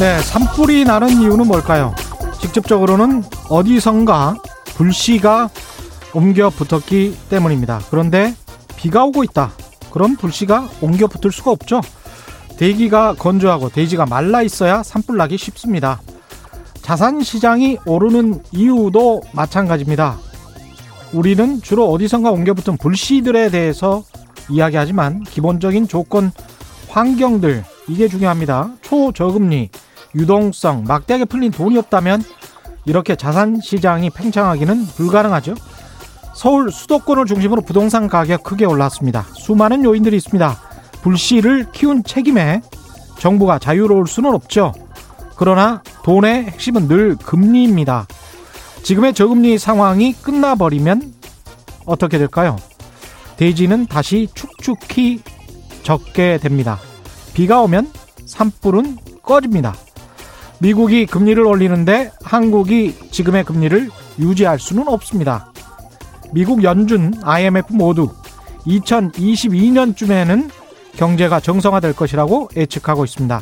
네, 산불이 나는 이유는 뭘까요? 직접적으로는 어디선가 불씨가 옮겨 붙었기 때문입니다. 그런데 비가 오고 있다. 그럼 불씨가 옮겨 붙을 수가 없죠. 대기가 건조하고 대지가 말라 있어야 산불 나기 쉽습니다. 자산 시장이 오르는 이유도 마찬가지입니다. 우리는 주로 어디선가 옮겨 붙은 불씨들에 대해서 이야기하지만 기본적인 조건 환경들 이게 중요합니다. 초저금리, 유동성, 막대하게 풀린 돈이 없다면 이렇게 자산 시장이 팽창하기는 불가능하죠. 서울 수도권을 중심으로 부동산 가격 크게 올랐습니다. 수많은 요인들이 있습니다. 불씨를 키운 책임에 정부가 자유로울 수는 없죠. 그러나 돈의 핵심은 늘 금리입니다. 지금의 저금리 상황이 끝나버리면 어떻게 될까요? 대지는 다시 축축히 적게 됩니다. 비가 오면 산불은 꺼집니다. 미국이 금리를 올리는데 한국이 지금의 금리를 유지할 수는 없습니다. 미국 연준, IMF 모두 2022년쯤에는 경제가 정상화될 것이라고 예측하고 있습니다.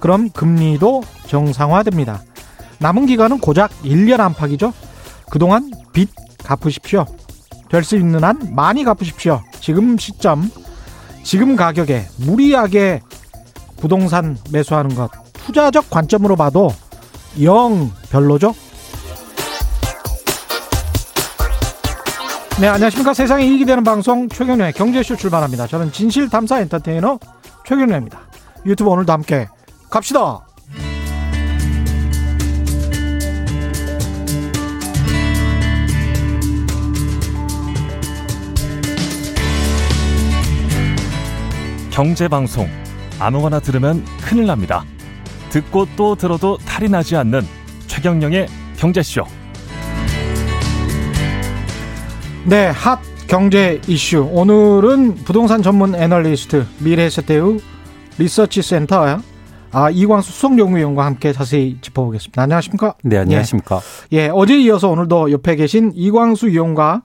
그럼 금리도 정상화됩니다. 남은 기간은 고작 1년 안팎이죠. 그동안 빚 갚으십시오. 될 수 있는 한 많이 갚으십시오. 지금 시점, 지금 가격에 무리하게 부동산 매수하는 것 투자적 관점으로 봐도 영 별로죠. 네, 안녕하십니까. 세상에 이익이 되는 방송 최경련의 경제쇼 출발합니다. 저는 진실탐사 엔터테이너 최경련입니다. 유튜브 오늘도 함께 갑시다. 경제방송 아무거나 들으면 큰일 납니다. 듣고 또 들어도 탈이 나지 않는 최경령의 경제쇼. 네, 핫 경제 이슈. 오늘은 부동산 전문 애널리스트 미래세대우 리서치 센터 아, 이광수 수석연구위원과 함께 자세히 짚어보겠습니다. 안녕하십니까? 네, 안녕하십니까? 예, 예, 어제 이어서 오늘도 옆에 계신 이광수 위원과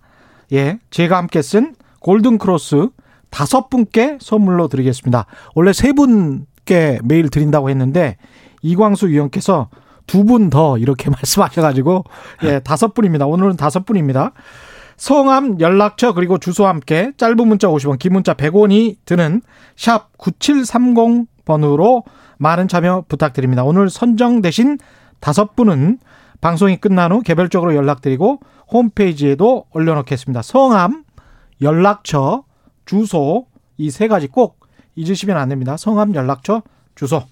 예, 제가 함께 쓴 골든 크로스 다섯 분께 선물로 드리겠습니다. 원래 세 분께 매일 드린다고 했는데 이광수 위원께서 두 분 더 이렇게 말씀하셔가지고 예 다섯 분입니다. 오늘은 다섯 분입니다. 성함, 연락처 그리고 주소와 함께 짧은 문자 50원, 긴 문자 100원이 드는 샵 9730 번으로 많은 참여 부탁드립니다. 오늘 선정되신 다섯 분은 방송이 끝난 후 개별적으로 연락드리고 홈페이지에도 올려놓겠습니다. 성함, 연락처, 주소 이 세 가지 꼭 잊으시면 안 됩니다. 성함, 연락처, 주소.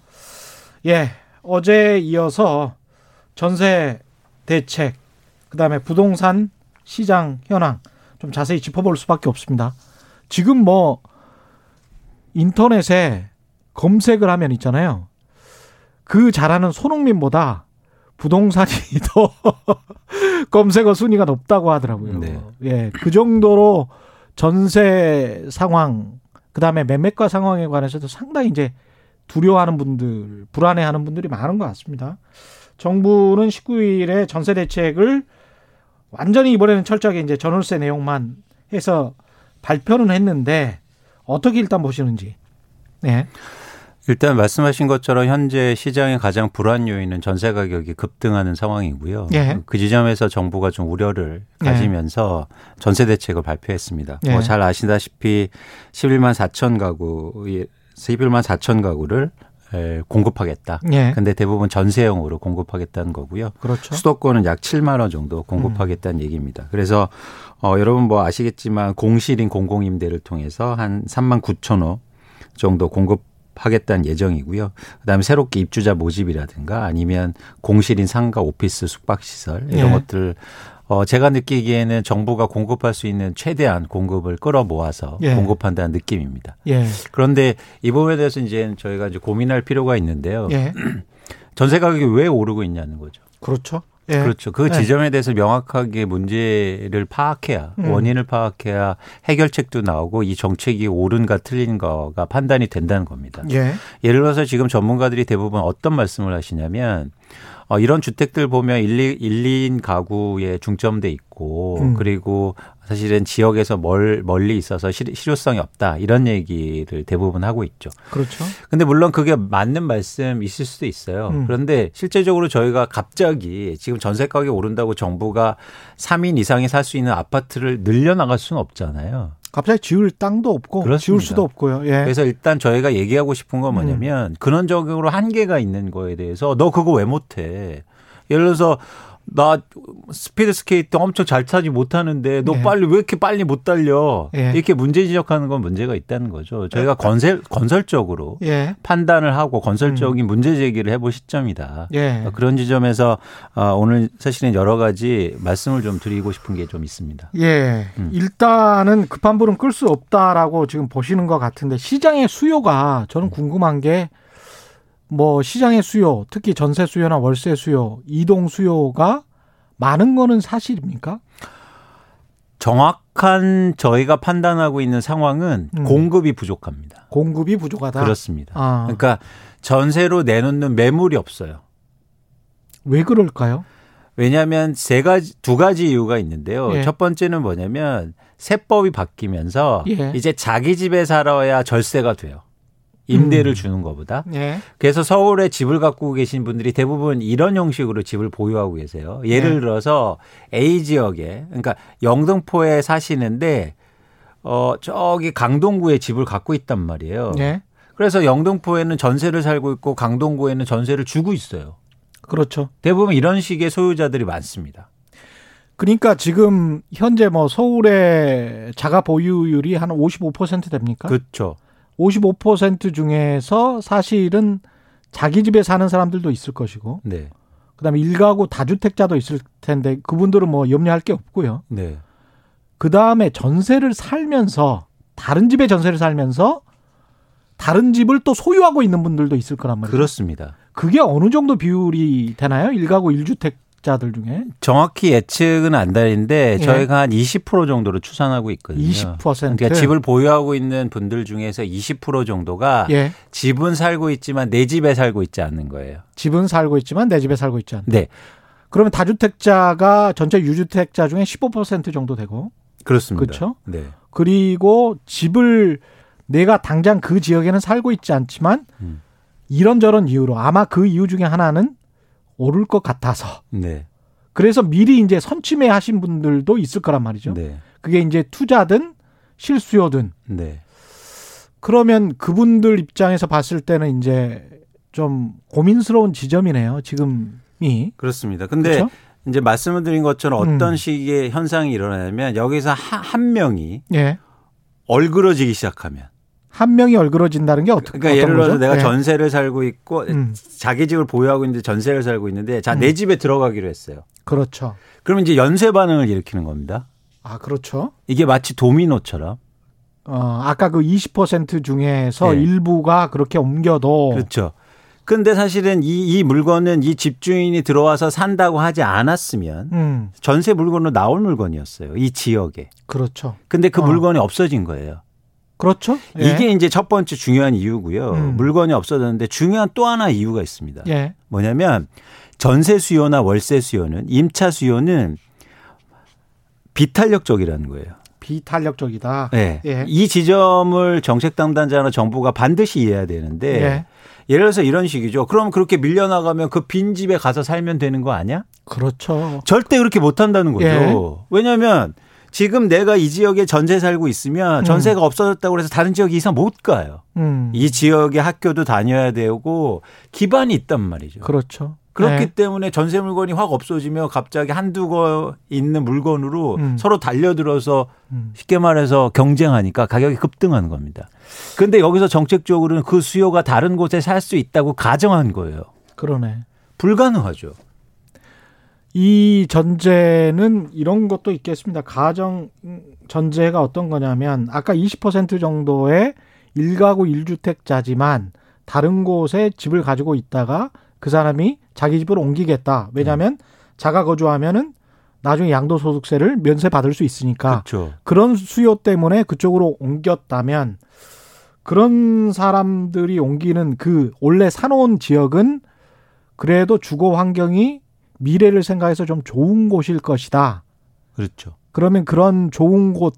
예, 어제 이어서 전세 대책, 그다음에 부동산 시장 현황 좀 자세히 짚어볼 수밖에 없습니다. 지금 뭐 인터넷에 검색을 하면 있잖아요. 그 잘하는 손흥민보다 부동산이 더 검색어 순위가 높다고 하더라고요. 네. 예, 그 정도로 전세 상황, 그 다음에 매매가 상황에 관해서도 상당히 이제 두려워하는 분들, 불안해하는 분들이 많은 것 같습니다. 정부는 19일에 전세 대책을 완전히 이번에는 철저하게 이제 전월세 내용만 해서 발표는 했는데 어떻게 일단 보시는지. 네. 일단 말씀하신 것처럼 현재 시장의 가장 불안 요인은 전세 가격이 급등하는 상황이고요. 예. 그 지점에서 정부가 좀 우려를 가지면서 예. 전세 대책을 발표했습니다. 예. 뭐잘 아시다시피 11만 4천 가구, 11만 4천 가구를 공급하겠다. 예. 근데 대부분 전세형으로 공급하겠다는 거고요. 그렇죠. 수도권은 약 7만 원 정도 공급하겠다는 음. 얘기입니다. 그래서 어 여러분 뭐 아시겠지만 공실인 공공임대를 통해서 한 3만 9천 호 정도 공급 하겠다는 예정이고요. 그다음에 새롭게 입주자 모집이라든가 아니면 공실인 상가 오피스 숙박시설 이런 예. 것들 어 제가 느끼기에는 정부가 공급할 수 있는 최대한 공급을 끌어 모아서 예. 공급한다는 느낌입니다. 예. 그런데 이 부분에 대해서 이제 저희가 이제 고민할 필요가 있는데요. 예. 전세 가격이 왜 오르고 있냐는 거죠. 그렇죠. 예. 그렇죠. 그 예. 지점에 대해서 명확하게 문제를 파악해야 음. 원인을 파악해야 해결책도 나오고 이 정책이 옳은가 틀린가가 판단이 된다는 겁니다. 예. 예를 들어서 지금 전문가들이 대부분 어떤 말씀을 하시냐면 어, 이런 주택들 보면 1, 1인 가구에 중점돼 있고 음. 그리고 사실은 지역에서 멀, 멀리 있어서 실, 실효성이 없다 이런 얘기를 대부분 하고 있죠. 그렇죠. 근데 물론 그게 맞는 말씀 있을 수도 있어요. 음. 그런데 실제적으로 저희가 갑자기 지금 전세 가격이 오른다고 정부가 3인 이상이 살 수 있는 아파트를 늘려나갈 수는 없잖아요. 갑자기 지을 땅도 없고 그렇습니다. 지을 수도 없고요. 예. 그래서 일단 저희가 얘기하고 싶은 건 뭐냐면 근원적으로 한계가 있는 거에 대해서 너 그거 왜 못해? 예를 들어서 나 스피드 스케이트 엄청 잘 타지 못하는데 너 예. 빨리 왜 이렇게 빨리 못 달려? 예. 이렇게 문제 지적하는 건 문제가 있다는 거죠. 저희가 건설 건설적으로 예. 판단을 하고 건설적인 문제 제기를 해볼 시점이다. 예. 어, 그런 지점에서 어, 오늘 사실은 여러 가지 말씀을 좀 드리고 싶은 게 좀 있습니다. 예. 음. 일단은 급한 불은 끌 수 없다라고 지금 보시는 것 같은데 시장의 수요가 저는 궁금한 게 뭐 시장의 수요, 특히 전세 수요나 월세 수요, 이동 수요가 많은 거는 사실입니까? 정확한 저희가 판단하고 있는 상황은 음. 공급이 부족합니다. 공급이 부족하다. 그렇습니다. 아, 그러니까 전세로 내놓는 매물이 없어요. 왜 그럴까요? 왜냐하면 세 가지 두 가지 이유가 있는데요. 예. 첫 번째는 뭐냐면 세법이 바뀌면서 예. 이제 자기 집에 살아야 절세가 돼요. 임대를 음. 주는 것보다. 예. 그래서 서울에 집을 갖고 계신 분들이 대부분 이런 형식으로 집을 보유하고 계세요. 예를 네. 들어서 A 지역에 그러니까 영등포에 사시는데 어 저기 강동구에 집을 갖고 있단 말이에요. 예. 그래서 영등포에는 전세를 살고 있고 강동구에는 전세를 주고 있어요. 그렇죠. 대부분 이런 식의 소유자들이 많습니다. 그러니까 지금 현재 뭐 서울의 자가 보유율이 한 55% 됩니까? 그렇죠. 55% 중에서 사실은 자기 집에 사는 사람들도 있을 것이고 네. 그다음에 일가구 다주택자도 있을 텐데 그분들은 뭐 염려할 게 없고요. 네. 그다음에 전세를 살면서 다른 집에 전세를 살면서 다른 집을 또 소유하고 있는 분들도 있을 거란 말이에요. 그렇습니다. 그게 어느 정도 비율이 되나요? 일가구 일주택 자들 중에 정확히 예측은 안 되는데 예. 저희가 한 20% 정도로 추산하고 있거든요. 20%. 그러니까 집을 보유하고 있는 분들 중에서 20% 정도가 예. 집은 살고 있지만 내 집에 살고 있지 않는 거예요. 집은 살고 있지만 내 집에 살고 있지 않다. 네. 그러면 다주택자가 전체 유주택자 중에 15% 정도 되고 그렇습니다. 그렇죠? 네. 그리고 집을 내가 당장 그 지역에는 살고 있지 않지만 음. 이런저런 이유로 아마 그 이유 중에 하나는 오를 것 같아서 네. 그래서 미리 이제 선취매 하신 분들도 있을 거란 말이죠. 네. 그게 이제 투자든 실수요든 네. 그러면 그분들 입장에서 봤을 때는 이제 좀 고민스러운 지점이네요. 지금이. 그렇습니다. 근데 그렇죠? 이제 말씀을 드린 것처럼 어떤 음. 식의 현상이 일어나냐면 여기서 한, 한 명이 예. 얼그러지기 시작하면 한 명이 얼그러진다는 게 어떻게 그러니까 예를 들어서 내가 예. 전세를 살고 있고 음. 자기 집을 보유하고 있는데 전세를 살고 있는데 자내 음. 집에 들어가기로 했어요. 그렇죠. 그러면 이제 연쇄 반응을 일으키는 겁니다. 아, 그렇죠. 이게 마치 도미노처럼 어, 아까 그 20% 중에서 네. 일부가 그렇게 옮겨도 그렇죠. 근데 사실은 이, 이 물건은 이 집주인이 들어와서 산다고 하지 않았으면 음, 전세 물건으로 나올 물건이었어요. 이 지역에. 그렇죠. 근데 그 어. 물건이 없어진 거예요. 그렇죠. 예. 이게 이제 첫 번째 중요한 이유고요. 음. 물건이 없어졌는데 중요한 또 하나 이유가 있습니다. 예. 뭐냐면 전세 수요나 월세 수요는 임차 수요는 비탄력적이라는 거예요. 비탄력적이다. 네. 예. 이 지점을 정책 담당자나 정부가 반드시 이해해야 되는데 예. 예를 들어서 이런 식이죠. 그럼 그렇게 밀려나가면 그 빈 집에 가서 살면 되는 거 아니야? 그렇죠. 절대 그렇게 못 한다는 거죠. 예. 왜냐하면 지금 내가 이 지역에 전세 살고 있으면 음. 전세가 없어졌다고 해서 다른 지역 이상 못 가요. 음. 이 지역의 학교도 다녀야 되고 기반이 있단 말이죠. 그렇죠. 그렇기 예. 때문에 전세 물건이 확 없어지면 갑자기 한두 거 있는 물건으로 음. 서로 달려들어서 음. 쉽게 말해서 경쟁하니까 가격이 급등하는 겁니다. 근데 여기서 정책적으로는 그 수요가 다른 곳에 살 수 있다고 가정한 거예요. 그러네. 불가능하죠. 이 전제는 이런 것도 있겠습니다. 가정 전제가 어떤 거냐면 아까 20% 정도의 일가구 일주택자지만 다른 곳에 집을 가지고 있다가 그 사람이 자기 집으로 옮기겠다. 왜냐하면 자가 거주하면은 나중에 양도소득세를 면세 받을 수 있으니까 그렇죠. 그런 수요 때문에 그쪽으로 옮겼다면 그런 사람들이 옮기는 그 원래 사놓은 지역은 그래도 주거 환경이 미래를 생각해서 좀 좋은 곳일 것이다. 그렇죠. 그러면 그런 좋은 곳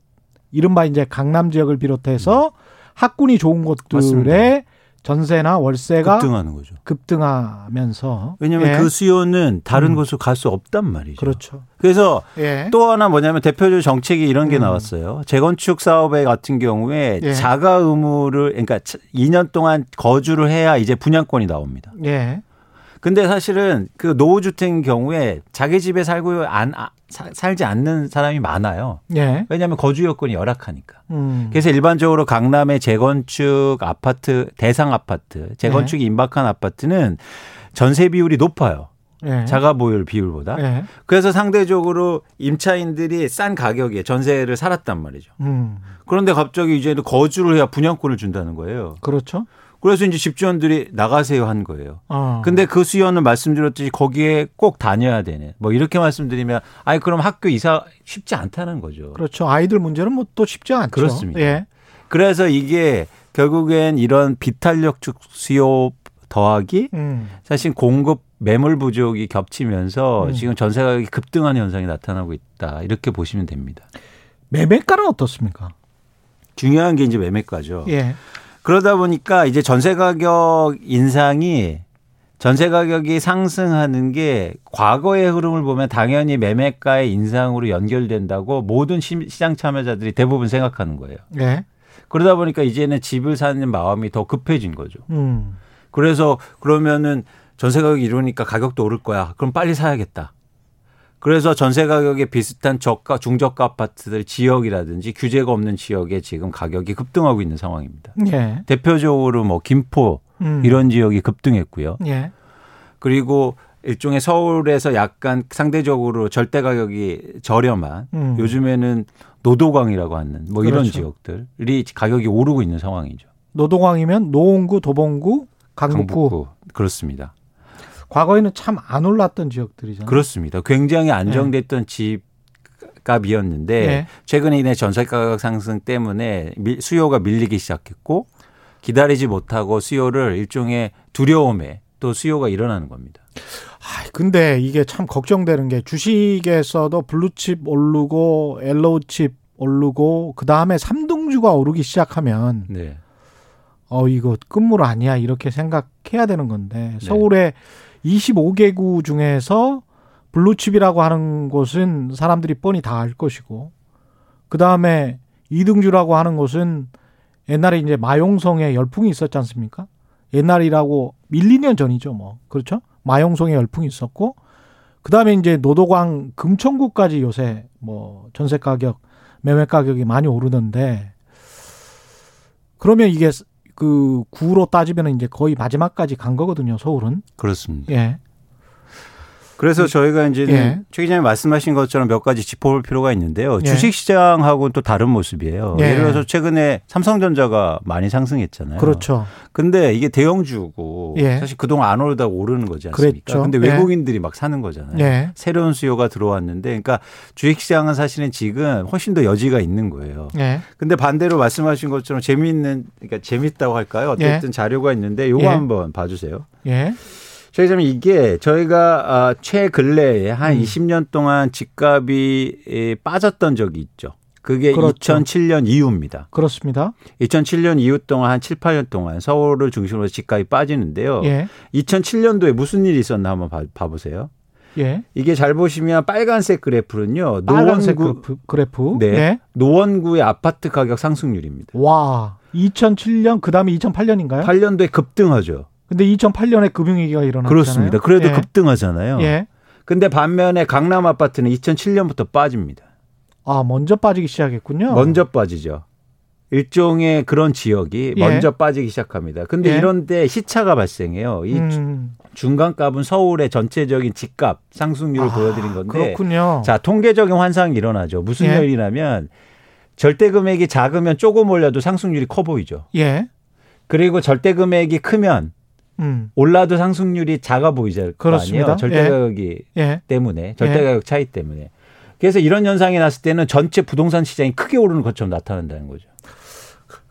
이른바 이제 강남 지역을 비롯해서 학군이 좋은 곳들의. 전세나 월세가 급등하는 거죠. 급등하면서 왜냐하면 예. 그 수요는 다른 음. 곳으로 갈 수 없단 말이죠. 그렇죠. 그래서 예. 또 하나 뭐냐면 대표적 정책이 이런 게 음. 나왔어요. 재건축 사업에 같은 경우에 예. 자가 의무를 그러니까 2년 동안 거주를 해야 이제 분양권이 나옵니다. 예. 근데 사실은 그 노후주택인 경우에 자기 집에 살고 안 아, 사- 살지 않는 사람이 많아요. 예. 왜냐하면 거주 여건이 열악하니까. 음. 그래서 일반적으로 강남의 재건축 아파트 대상 아파트, 재건축이 임박한 아파트는 전세 비율이 높아요. 예. 자가 보유 비율보다. 예. 그래서 상대적으로 임차인들이 싼 가격에 전세를 살았단 말이죠. 음. 그런데 갑자기 이제는 거주를 해야 분양권을 준다는 거예요. 그렇죠. 그래서 이제 집주원들이 나가세요 한 거예요. 어. 근데 그 수요는 말씀드렸듯이 거기에 꼭 다녀야 되네. 뭐 이렇게 말씀드리면 아니 그럼 학교 이사 쉽지 않다는 거죠. 그렇죠. 아이들 문제는 뭐 또 쉽지 않죠. 그렇습니다. 예. 그래서 이게 결국엔 이런 비탄력적 수요 더하기 음. 사실 공급 매물 부족이 겹치면서 음. 지금 전세 가격이 급등하는 현상이 나타나고 있다. 이렇게 보시면 됩니다. 매매가는 어떻습니까? 중요한 게 이제 매매가죠. 예. 그러다 보니까 이제 전세 가격 인상이 전세 가격이 상승하는 게 과거의 흐름을 보면 당연히 매매가의 인상으로 연결된다고 모든 시- 시장 참여자들이 대부분 생각하는 거예요. 예. 그러다 보니까 이제는 집을 사는 마음이 더 급해진 거죠. 음. 그래서 그러면은 전세 가격이 이러니까 가격도 오를 거야. 그럼 빨리 사야겠다. 그래서 전세 가격에 비슷한 저가 중저가 아파트들 지역이라든지 규제가 없는 지역에 지금 가격이 급등하고 있는 상황입니다. 예. 대표적으로 뭐 김포 음. 이런 지역이 급등했고요. 예. 그리고 일종의 서울에서 약간 상대적으로 절대 가격이 저렴한 음. 요즘에는 노도강이라고 하는 뭐 이런 그렇죠. 지역들이 가격이 오르고 있는 상황이죠. 노도강이면 노원구, 도봉구, 강북구. 강북구 그렇습니다. 과거에는 참 안 올랐던 지역들이잖아요. 그렇습니다. 굉장히 안정됐던 집값이었는데 네. 최근에 인해 전세 가격 상승 때문에 밀- 수요가 밀리기 시작했고 기다리지 못하고 수요를 일종의 두려움에 또 수요가 일어나는 겁니다. 아, 근데 이게 참 걱정되는 게 주식에서도 블루칩 오르고 옐로우칩 오르고 그 다음에 삼등주가 오르기 시작하면 네. 어 이거 끝물 아니야 이렇게 생각해야 되는 건데 네. 서울의 25개구 중에서 블루칩이라고 하는 곳은 사람들이 뻔히 다 알 것이고 그 다음에 이등주라고 하는 곳은 옛날에 이제 마용성에 열풍이 있었지 않습니까? 옛날이라고 1, 2년 전이죠, 뭐. 그렇죠? 마용성에 열풍이 있었고, 그 다음에 이제 노도강 금천구까지 요새 뭐 전세 가격, 매매 가격이 많이 오르는데, 그러면 이게 그 구로 따지면 이제 거의 마지막까지 간 거거든요, 서울은. 그렇습니다. 예. 그래서 저희가 이제 예. 최 기자님 말씀하신 것처럼 몇 가지 짚어볼 필요가 있는데요. 예. 주식시장하고는 또 다른 모습이에요. 예. 예를 들어서 최근에 삼성전자가 많이 상승했잖아요. 그렇죠. 근데 이게 대형주고 예. 사실 그동안 안 오르다가 오르는 거지 않습니까? 그랬죠. 근데 예. 외국인들이 막 사는 거잖아요. 예. 새로운 수요가 들어왔는데 그러니까 주식시장은 사실은 지금 훨씬 더 여지가 있는 거예요. 예. 근데 반대로 말씀하신 것처럼 재미있는 그러니까 재밌다고 할까요? 어쨌든 자료가 있는데 요거 예. 한번 봐주세요. 예. 저희 좀 이게 저희가 아, 최근래에 한 음. 20년 동안 집값이 에, 빠졌던 적이 있죠. 그게 그렇죠. 2007년 이후입니다. 그렇습니다. 2007년 2007년 이후 동안 한 7, 8년 동안 서울을 중심으로 집값이 빠지는데요. 예. 2007년도에 무슨 일이 있었나 한번 봐, 봐보세요. 예. 이게 잘 보시면 빨간색 그래프는요. 빨간색 노원구, 그래프. 네. 예. 노원구의 아파트 가격 상승률입니다. 와, 2007년 그다음에 2008년인가요? 8년도에 급등하죠. 근데 2008년에 금융위기가 일어났잖아요. 그렇습니다. 그래도 예. 급등하잖아요. 예. 근데 반면에 강남 아파트는 2007년부터 빠집니다. 아, 먼저 빠지기 시작했군요. 먼저 빠지죠. 일종의 그런 지역이 예. 먼저 빠지기 시작합니다. 근데 예. 이런데 시차가 발생해요. 이 음, 중간값은 서울의 전체적인 집값 상승률을 아, 보여드린 건데 그렇군요. 자 통계적인 환상이 일어나죠. 무슨 예. 일이냐면 절대 금액이 작으면 조금 올려도 상승률이 커 보이죠. 예. 그리고 절대 금액이 크면 음. 올라도 상승률이 작아 보이죠. 그렇습니다. 절대 예. 가격이 예. 때문에 절대 예. 가격 차이 때문에. 그래서 이런 현상이 났을 때는 전체 부동산 시장이 크게 오르는 것처럼 나타난다는 거죠.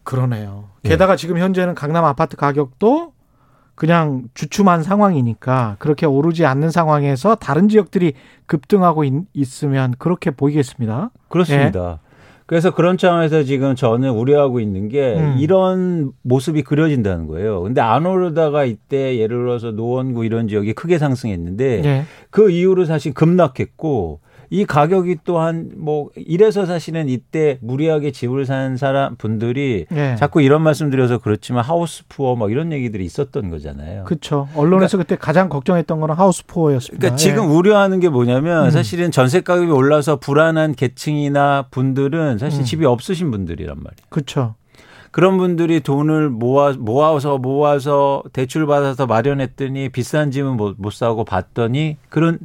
그러네요. 예. 게다가 지금 현재는 강남 아파트 가격도 그냥 주춤한 상황이니까 그렇게 오르지 않는 상황에서 다른 지역들이 급등하고 있, 으면 그렇게 보이겠습니다. 그렇습니다. 예. 그래서 그런 차원에서 지금 저는 우려하고 있는 게 음. 이런 모습이 그려진다는 거예요. 근데 안 오르다가 이때 예를 들어서 노원구 이런 지역이 크게 상승했는데 예. 그 이후로 사실 급락했고 이 가격이 또한 뭐 이래서 사실은 이때 무리하게 집을 산 사람 분들이 네. 자꾸 이런 말씀 드려서 그렇지만 하우스 푸어 뭐 이런 얘기들이 있었던 거잖아요. 그렇죠. 언론에서 그러니까, 그때 가장 걱정했던 거는 하우스 푸어였습니다. 그러니까 지금 예. 우려하는 게 뭐냐면 음. 사실은 전세 가격이 올라서 불안한 계층이나 분들은 사실 음. 집이 없으신 분들이란 말이에요. 그렇죠. 그런 분들이 돈을 모아 모아서 모아서 대출 받아서 마련했더니 비싼 집은 못, 못 사고 봤더니 그런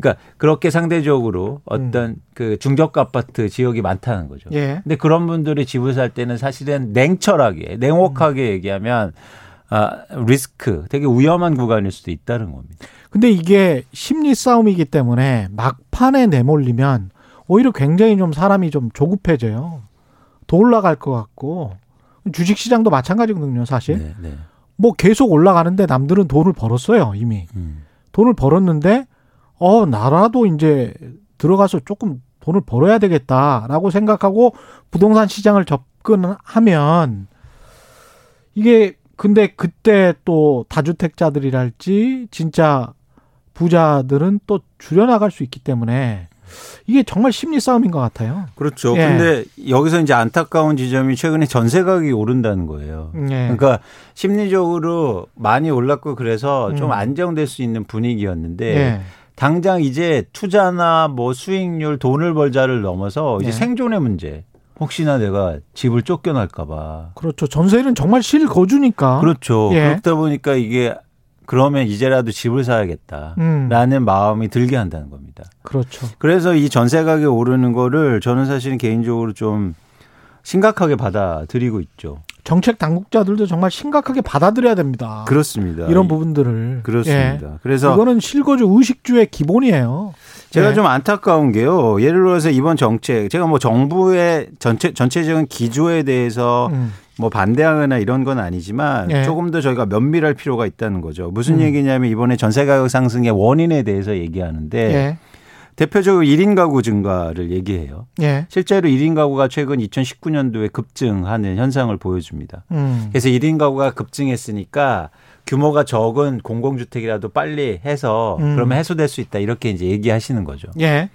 그러니까 그렇게 상대적으로 어떤 음. 그 중저가 아파트 지역이 많다는 거죠. 예. 근데 그런 분들이 집을 살 때는 사실은 냉철하게, 냉혹하게 음. 얘기하면 아, 리스크, 되게 위험한 구간일 수도 있다는 겁니다. 근데 이게 심리 싸움이기 때문에 막판에 내몰리면 오히려 굉장히 좀 사람이 좀 조급해져요. 더 올라갈 것 같고 주식 시장도 마찬가지거든요, 사실. 네, 네. 뭐 계속 올라가는데 남들은 돈을 벌었어요, 이미. 음. 돈을 벌었는데 어, 나라도 이제 들어가서 조금 돈을 벌어야 되겠다라고 생각하고 부동산 시장을 접근하면 이게 근데 그때 또 다주택자들이랄지 진짜 부자들은 또 줄여나갈 수 있기 때문에 이게 정말 심리 싸움인 것 같아요. 그렇죠. 예. 근데 여기서 이제 안타까운 지점이 최근에 전세 가격이 오른다는 거예요. 예. 그러니까 심리적으로 많이 올랐고 그래서 좀 음. 안정될 수 있는 분위기였는데 예. 당장 이제 투자나 뭐 수익률 돈을 벌자를 넘어서 이제 네. 생존의 문제. 혹시나 내가 집을 쫓겨날까봐. 그렇죠. 전세는 정말 실거주니까. 그렇죠. 예. 그렇다 보니까 이게 그러면 이제라도 집을 사야겠다라는 음. 마음이 들게 한다는 겁니다. 그렇죠. 그래서 이 전세 가격 오르는 거를 저는 사실은 개인적으로 좀 심각하게 받아들이고 있죠. 정책 당국자들도 정말 심각하게 받아들여야 됩니다. 그렇습니다. 이런 부분들을 그렇습니다. 예. 그래서 이거는 실거주 의식주의 기본이에요. 제가 예. 좀 안타까운 게요. 예를 들어서 이번 정책, 제가 뭐 정부의 전체 전체적인 기조에 대해서 음. 뭐 반대하거나 이런 건 아니지만 예. 조금 더 저희가 면밀할 필요가 있다는 거죠. 무슨 음. 얘기냐면 이번에 전세 가격 상승의 원인에 대해서 얘기하는데 예. 대표적으로 1인 가구 증가를 얘기해요. 예. 실제로 1인 가구가 최근 2019년도에 급증하는 현상을 보여줍니다. 음. 그래서 1인 가구가 급증했으니까 규모가 적은 공공주택이라도 빨리 해서 음. 그러면 해소될 수 있다 이렇게 이제 얘기하시는 거죠. 예.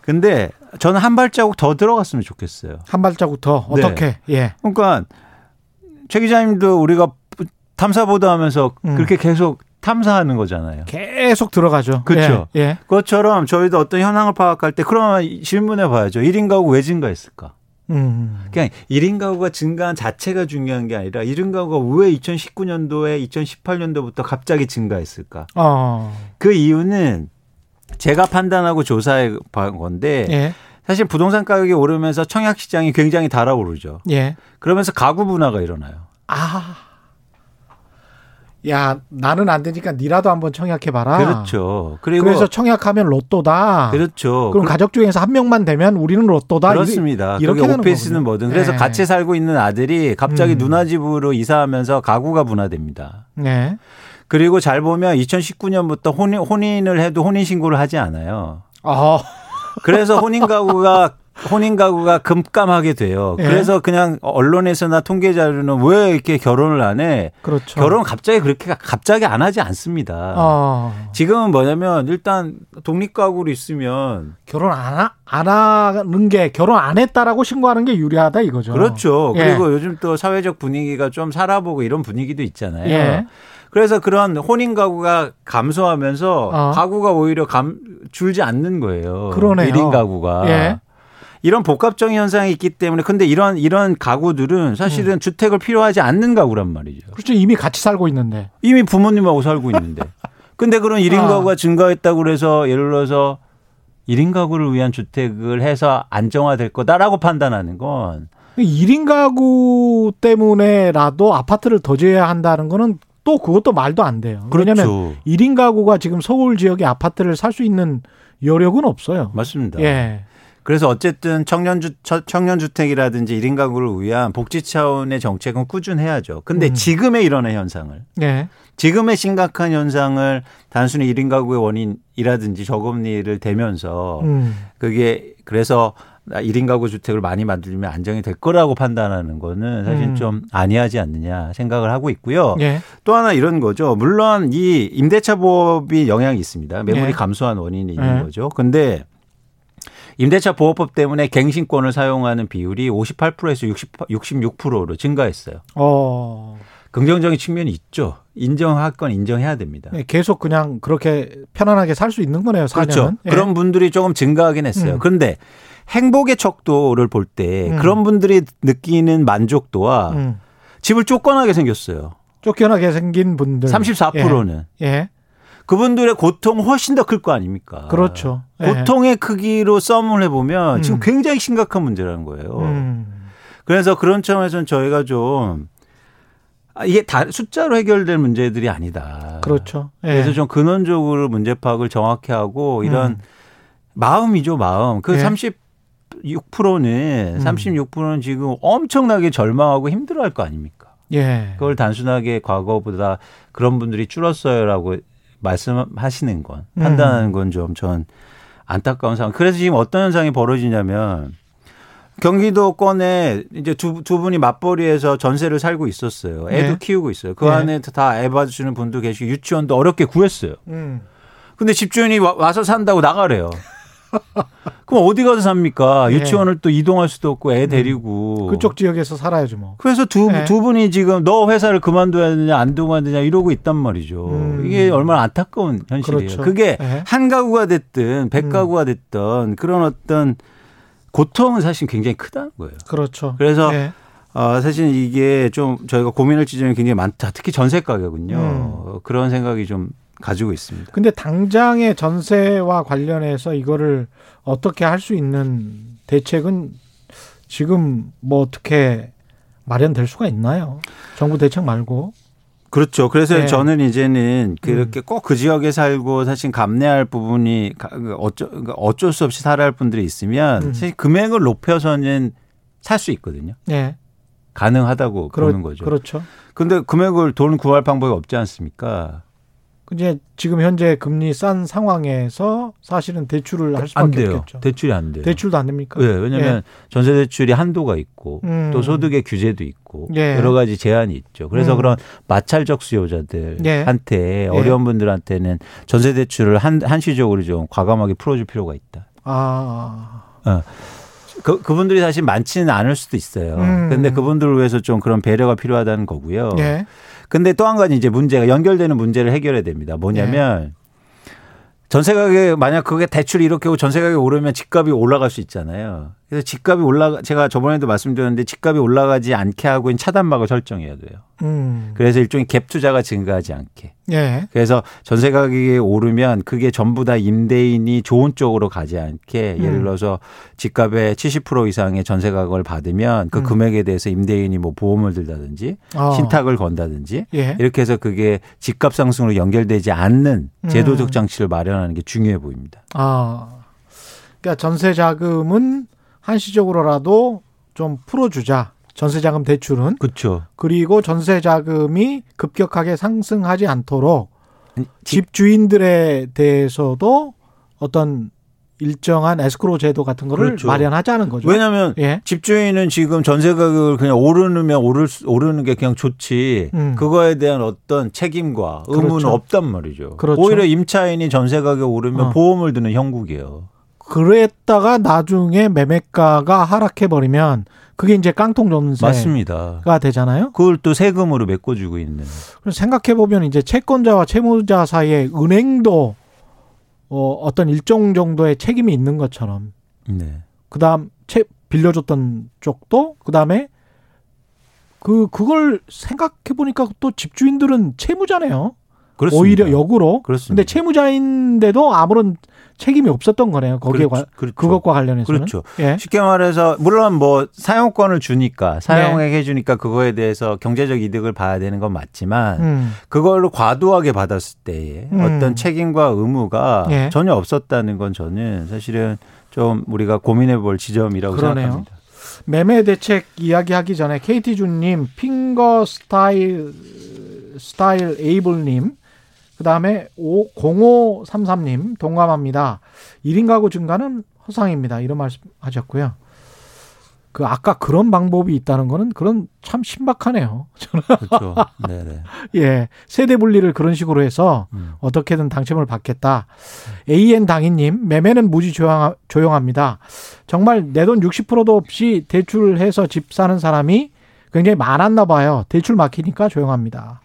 근데 저는 한 발자국 더 들어갔으면 좋겠어요. 한 발자국 더 어떻게? 네. 예. 그러니까 최 기자님도 우리가 탐사 보도 하면서 음. 그렇게 계속 탐사하는 거잖아요. 계속 들어가죠. 그렇죠. 예, 예. 그것처럼 저희도 어떤 현황을 파악할 때 그러면 질문해 봐야죠. 1인 가구 왜 증가했을까? 음. 그냥 1인 가구가 증가한 자체가 중요한 게 아니라 1인 가구가 왜 2019년도에 2018년도부터 갑자기 증가했을까? 어. 그 이유는 제가 판단하고 조사해 본 건데 예. 사실 부동산 가격이 오르면서 청약 시장이 굉장히 달아오르죠. 예. 그러면서 가구 분화가 일어나요. 아. 야 나는 안 되니까 니라도 한번 청약해 봐라. 그렇죠. 그리고 그래서 청약하면 로또다. 그렇죠. 그럼 가족 중에서 한 명만 되면 우리는 로또다. 그렇습니다. 이렇게 되는 오피스는 뭐든. 그래서 네. 같이 살고 있는 아들이 갑자기 음. 누나 집으로 이사하면서 가구가 분화됩니다. 네. 그리고 잘 보면 2019년부터 혼인, 혼인을 해도 혼인 신고를 하지 않아요. 어. 그래서 혼인 가구가 혼인 가구가 금감하게 돼요. 예. 그래서 그냥 언론에서나 통계 자료는 왜 이렇게 결혼을 안 해? 그렇죠. 결혼 갑자기 그렇게 갑자기 안 하지 않습니다. 어. 지금은 뭐냐면 일단 독립 가구로 있으면 결혼 안, 하, 안 하는 게 결혼 안 했다라고 신고하는 게 유리하다 이거죠. 그렇죠. 예. 그리고 요즘 또 사회적 분위기가 좀 살아보고 이런 분위기도 있잖아요. 예. 그래서 그런 혼인 가구가 감소하면서 어. 가구가 오히려 감, 줄지 않는 거예요. 그러네요. 1인 가구가. 예. 이런 복합적 현상이 있기 때문에 근데 이런 이런 가구들은 사실은 음. 주택을 필요하지 않는 가구란 말이죠. 그렇죠. 이미 같이 살고 있는데. 이미 부모님하고 살고 있는데. 근데 그런 1인 아. 가구가 증가했다고 그래서 예를 들어서 1인 가구를 위한 주택을 해서 안정화될 거다라고 판단하는 건 1인 가구 때문에라도 아파트를 더 지어야 한다는 거는 또 그것도 말도 안 돼요. 그렇죠. 왜냐하면 1인 가구가 지금 서울 지역의 아파트를 살 수 있는 여력은 없어요. 맞습니다. 예. 그래서 어쨌든 청년주 청년주택이라든지 1인 가구를 위한 복지 차원의 정책은 꾸준해야죠. 근데 음. 지금의 일어난 현상을 네. 지금의 심각한 현상을 단순히 1인 가구의 원인이라든지 저금리를 대면서 음. 그게 그래서 1인 가구 주택을 많이 만들면 안정이 될 거라고 판단하는 거는 사실 음. 좀 아니하지 않느냐 생각을 하고 있고요. 예. 또 하나 이런 거죠. 물론 이 임대차 보험이 영향이 있습니다. 매물이 예. 감소한 원인이 있는 예. 거죠. 근데 임대차 보호법 때문에 갱신권을 사용하는 비율이 58%에서 60, 66%로 증가했어요. 어. 긍정적인 측면이 있죠. 인정할 건 인정해야 됩니다. 예, 계속 그냥 그렇게 편안하게 살 수 있는 거네요. 4년은. 그렇죠. 예. 그런 분들이 조금 증가하긴 했어요. 음. 그런데 행복의 척도를 볼때 음. 그런 분들이 느끼는 만족도와 음. 집을 쫓겨나게 생겼어요. 쫓겨나게 생긴 분들 34%는. 예. 예. 그분들의 고통은 훨씬 더 클 거 아닙니까? 그렇죠. 예. 고통의 크기로 썸을 해보면 음. 지금 굉장히 심각한 문제라는 거예요. 음. 그래서 그런 점에서는 저희가 좀 아, 이게 다 숫자로 해결될 문제들이 아니다. 그렇죠. 예. 그래서 좀 근원적으로 문제 파악을 정확히 하고 이런 음. 마음이죠, 마음. 그 예. 36%는 음. 36%는 지금 엄청나게 절망하고 힘들어할 거 아닙니까? 예. 그걸 단순하게 과거보다 그런 분들이 줄었어요라고 말씀하시는 건 음. 판단하는 건 좀 전 안타까운 상황. 그래서 지금 어떤 현상이 벌어지냐면 경기도권에 이제 두, 두 분이 맞벌이해서 전세를 살고 있었어요. 애도 네. 키우고 있어요. 그 네. 안에 다 애 봐주시는 분도 계시고 유치원도 어렵게 구했어요. 음. 근데 집주인이 와, 와서 산다고 나가래요. 그럼 어디 가서 삽니까? 네. 유치원을 또 이동할 수도 없고 애 데리고. 그쪽 지역에서 살아야지 뭐. 그래서 두, 네. 두 분이 지금 너 회사를 그만둬야 되냐 안 되냐 이러고 있단 말이죠. 음. 이게 얼마나 안타까운 현실이에요. 그렇죠. 그게 네. 한 가구가 됐든 백 음. 가구가 됐든 그런 어떤 고통은 사실 굉장히 크다는 거예요. 그렇죠. 그래서 예. 어, 사실 이게 좀 저희가 고민할 지점이 굉장히 많다. 특히 전세 가격은요. 음. 그런 생각이 좀 가지고 있습니다. 근데 당장의 전세와 관련해서 이거를 어떻게 할 수 있는 대책은 지금 뭐 어떻게 마련될 수가 있나요? 정부 대책 말고. 그렇죠. 그래서 네. 저는 이제는 그렇게 꼭그 지역에 살고 사실 감내할 부분이 가- 그 어쩌, 그러니까 어쩔 수 없이 살아야 할 분들이 있으면 음. 사실 금액을 높여서는 살 수 있거든요. 예. 가능하다고 그렇, 보는 거죠. 그렇죠. 근데 금액을 돈 구할 방법이 없지 않습니까? 이제 지금 현재 금리 싼 상황에서 사실은 대출을 할 수밖에 안 돼요. 없겠죠. 대출이 안 돼요. 대출도 안 됩니까? 네, 왜냐하면 전세 대출이 한도가 있고 음. 또 소득의 규제도 있고 예. 여러 가지 제한이 있죠. 그래서 음. 그런 마찰적 수요자들한테 예. 어려운 분들한테는 전세 대출을 한, 한시적으로 좀 과감하게 풀어줄 필요가 있다. 아. 그, 그분들이 사실 많지는 않을 수도 있어요. 음. 근데 그분들을 위해서 좀 그런 배려가 필요하다는 거고요. 예. 근데 또 한 가지 이제 문제가 연결되는 문제를 해결해야 됩니다. 뭐냐면 전세 가격 만약 그게 대출이 이렇게 하고 전세 가격이 오르면 집값이 올라갈 수 있잖아요. 그래서 집값이 올라가 제가 저번에도 말씀드렸는데 집값이 올라가지 않게 하고 있는 차단막을 설정해야 돼요. 음. 그래서 일종의 갭 투자가 증가하지 않게. 예. 그래서 전세 가격이 오르면 그게 전부 다 임대인이 좋은 쪽으로 가지 않게 음. 예를 들어서 집값의 70% 이상의 전세 가격을 받으면 그 음. 금액에 대해서 임대인이 뭐 보험을 들다든지 아. 신탁을 건다든지 예. 이렇게 해서 그게 집값 상승으로 연결되지 않는 음. 제도적 장치를 마련하는 게 중요해 보입니다. 아. 그러니까 전세 자금은 한시적으로라도 좀 풀어주자. 전세 자금 대출은 그렇죠. 그리고 전세 자금이 급격하게 상승하지 않도록 집 집 주인들에 대해서도 어떤 일정한 에스크로 제도 같은 거를 그렇죠. 마련하자는 거죠. 왜냐하면 예. 집주인은 지금 전세 가격을 그냥 오르면 오를 수- 오르는 게 그냥 좋지 음. 그거에 대한 어떤 책임과 의무는 그렇죠. 없단 말이죠. 그렇죠. 오히려 임차인이 전세 가격 오르면 어. 보험을 드는 형국이에요. 그랬다가 나중에 매매가가 하락해 버리면 그게 이제 깡통 전세가 맞습니다. 되잖아요. 그걸 또 세금으로 메꿔주고 있는. 그래서 생각해 보면 이제 채권자와 채무자 사이에 은행도 어, 어떤 일정 정도의 책임이 있는 것처럼 네. 그다음 채 빌려줬던 쪽도 그다음에 그 그걸 생각해 보니까 또 집주인들은 채무자네요. 그렇습니다. 오히려 역으로. 그렇습니다. 근데 채무자인데도 아무런 책임이 없었던 거네요. 거기에 그렇죠. 관 그렇죠. 그것과 관련해서는. 그렇죠. 예. 쉽게 말해서 물론 뭐 사용권을 주니까 사용해 주니까 그거에 대해서 경제적 이득을 봐야 되는 건 맞지만 음. 그걸로 과도하게 받았을 때의 음. 어떤 책임과 의무가 예. 전혀 없었다는 건 저는 사실은 좀 우리가 고민해 볼 지점이라고 그러네요. 생각합니다. 매매 대책 이야기하기 전에 KT 준님 핑거 스타일 스타일 에이블님, 그 다음에 0533님, 동감합니다. 1인 가구 증가는 허상입니다. 이런 말씀 하셨고요. 그 아까 그런 방법이 있다는 거는 그런 참 신박하네요. 저는 그렇죠. 네네. 예 세대 분리를 그런 식으로 해서 음. 어떻게든 당첨을 받겠다. AN 당인님 매매는 무지 조용, 조용합니다. 정말 내 돈 60%도 없이 대출해서 집 사는 사람이 굉장히 많았나 봐요. 대출 막히니까 조용합니다.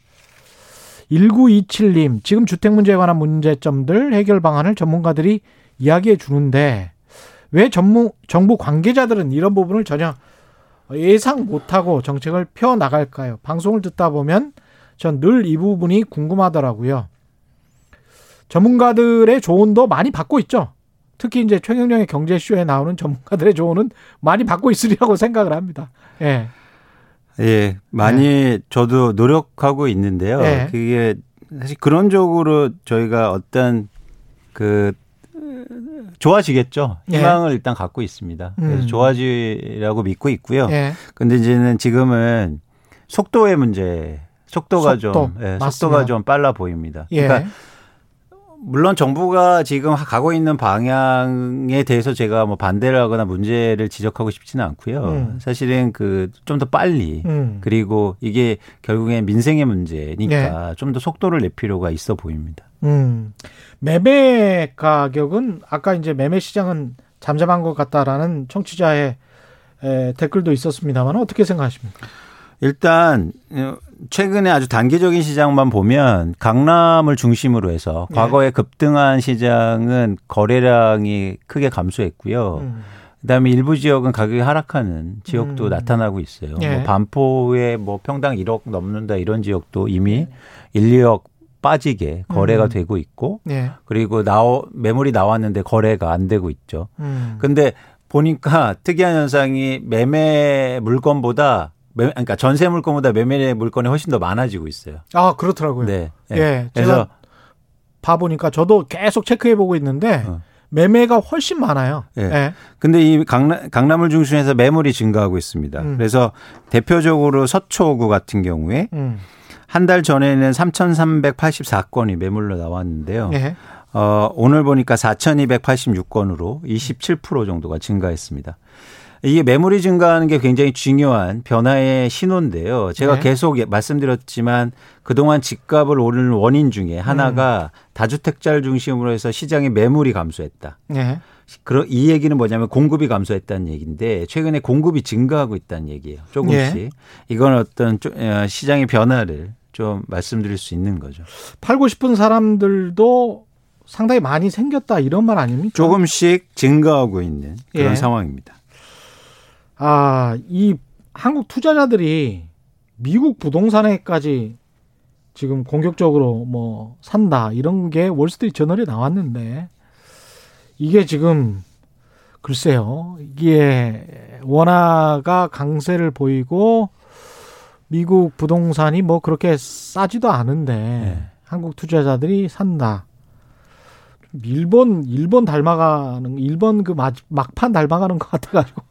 1927님 지금 주택 문제에 관한 문제점들 해결 방안을 전문가들이 이야기해 주는데 왜 전무, 정부 관계자들은 이런 부분을 전혀 예상 못하고 정책을 펴 나갈까요? 방송을 듣다 보면 전 늘 이 부분이 궁금하더라고요. 전문가들의 조언도 많이 받고 있죠. 특히 이제 최경영의 경제쇼에 나오는 전문가들의 조언은 많이 받고 있으리라고 생각을 합니다. 예. 예, 많이 저도 노력하고 있는데요. 네. 그게 사실 그런 쪽으로 저희가 어떤 그 좋아지겠죠. 예. 희망을 일단 갖고 있습니다. 그래서 음. 좋아지라고 믿고 있고요. 예. 근데 이제는 지금은 속도의 문제, 속도가 속도, 좀, 예. 속도가 좀 빨라 보입니다. 예. 그러니까 물론 정부가 지금 가고 있는 방향에 대해서 제가 뭐 반대를 하거나 문제를 지적하고 싶지는 않고요. 음. 사실은 그 좀 더 빨리 음. 그리고 이게 결국엔 민생의 문제니까 좀더 속도를 낼 필요가 있어 보입니다. 음. 매매 가격은 아까 이제 매매 시장은 잠잠한 것 같다라는 청취자의 에, 댓글도 있었습니다만 어떻게 생각하십니까? 일단 어, 최근에 아주 단기적인 시장만 보면 강남을 중심으로 해서 네. 과거에 급등한 시장은 거래량이 크게 감소했고요. 음. 그다음에 일부 지역은 가격이 하락하는 지역도 음. 나타나고 있어요. 예. 뭐 반포에 뭐 평당 1억 넘는다 이런 지역도 이미 1, 2억 빠지게 거래가 음. 되고 있고 예. 그리고 나오 매물이 나왔는데 거래가 안 되고 있죠. 음. 근데 보니까 특이한 현상이 매매 물건보다 매, 그러니까 전세 물건보다 매매 물건이 훨씬 더 많아지고 있어요. 아 그렇더라고요. 네. 네. 예. 그래서 제가 봐보니까 저도 계속 체크해 보고 있는데 어. 매매가 훨씬 많아요. 예. 예. 근데 이 강남, 강남을 중심해서 매물이 증가하고 있습니다. 음. 그래서 대표적으로 서초구 같은 경우에 음. 한달 전에는 3,384건이 매물로 나왔는데요. 예. 어, 오늘 보니까 4,286건으로 27% 정도가 증가했습니다. 이게 매물이 증가하는 게 굉장히 중요한 변화의 신호인데요. 제가 네. 계속 말씀드렸지만 그동안 집값을 오르는 원인 중에 하나가 음. 다주택자를 중심으로 해서 시장의 매물이 감소했다. 예. 그러 이 얘기는 뭐냐면 공급이 감소했다는 얘기인데 최근에 공급이 증가하고 있다는 얘기예요. 조금씩. 예. 이건 어떤 좀, 어, 시장의 변화를 좀 말씀드릴 수 있는 거죠. 팔고 싶은 사람들도 상당히 많이 생겼다 이런 말 아닙니까? 조금씩 증가하고 있는 그런 예. 상황입니다. 아, 이 한국 투자자들이 미국 부동산에까지 지금 공격적으로 뭐 산다 이런 게 월스트리트 저널에 나왔는데 이게 지금 글쎄요. 이게 원화가 강세를 보이고 미국 부동산이 뭐 그렇게 싸지도 않은데 네. 한국 투자자들이 산다. 일본 일본 닮아가는 일본 그 막- 막판 닮아가는 것 같아가지고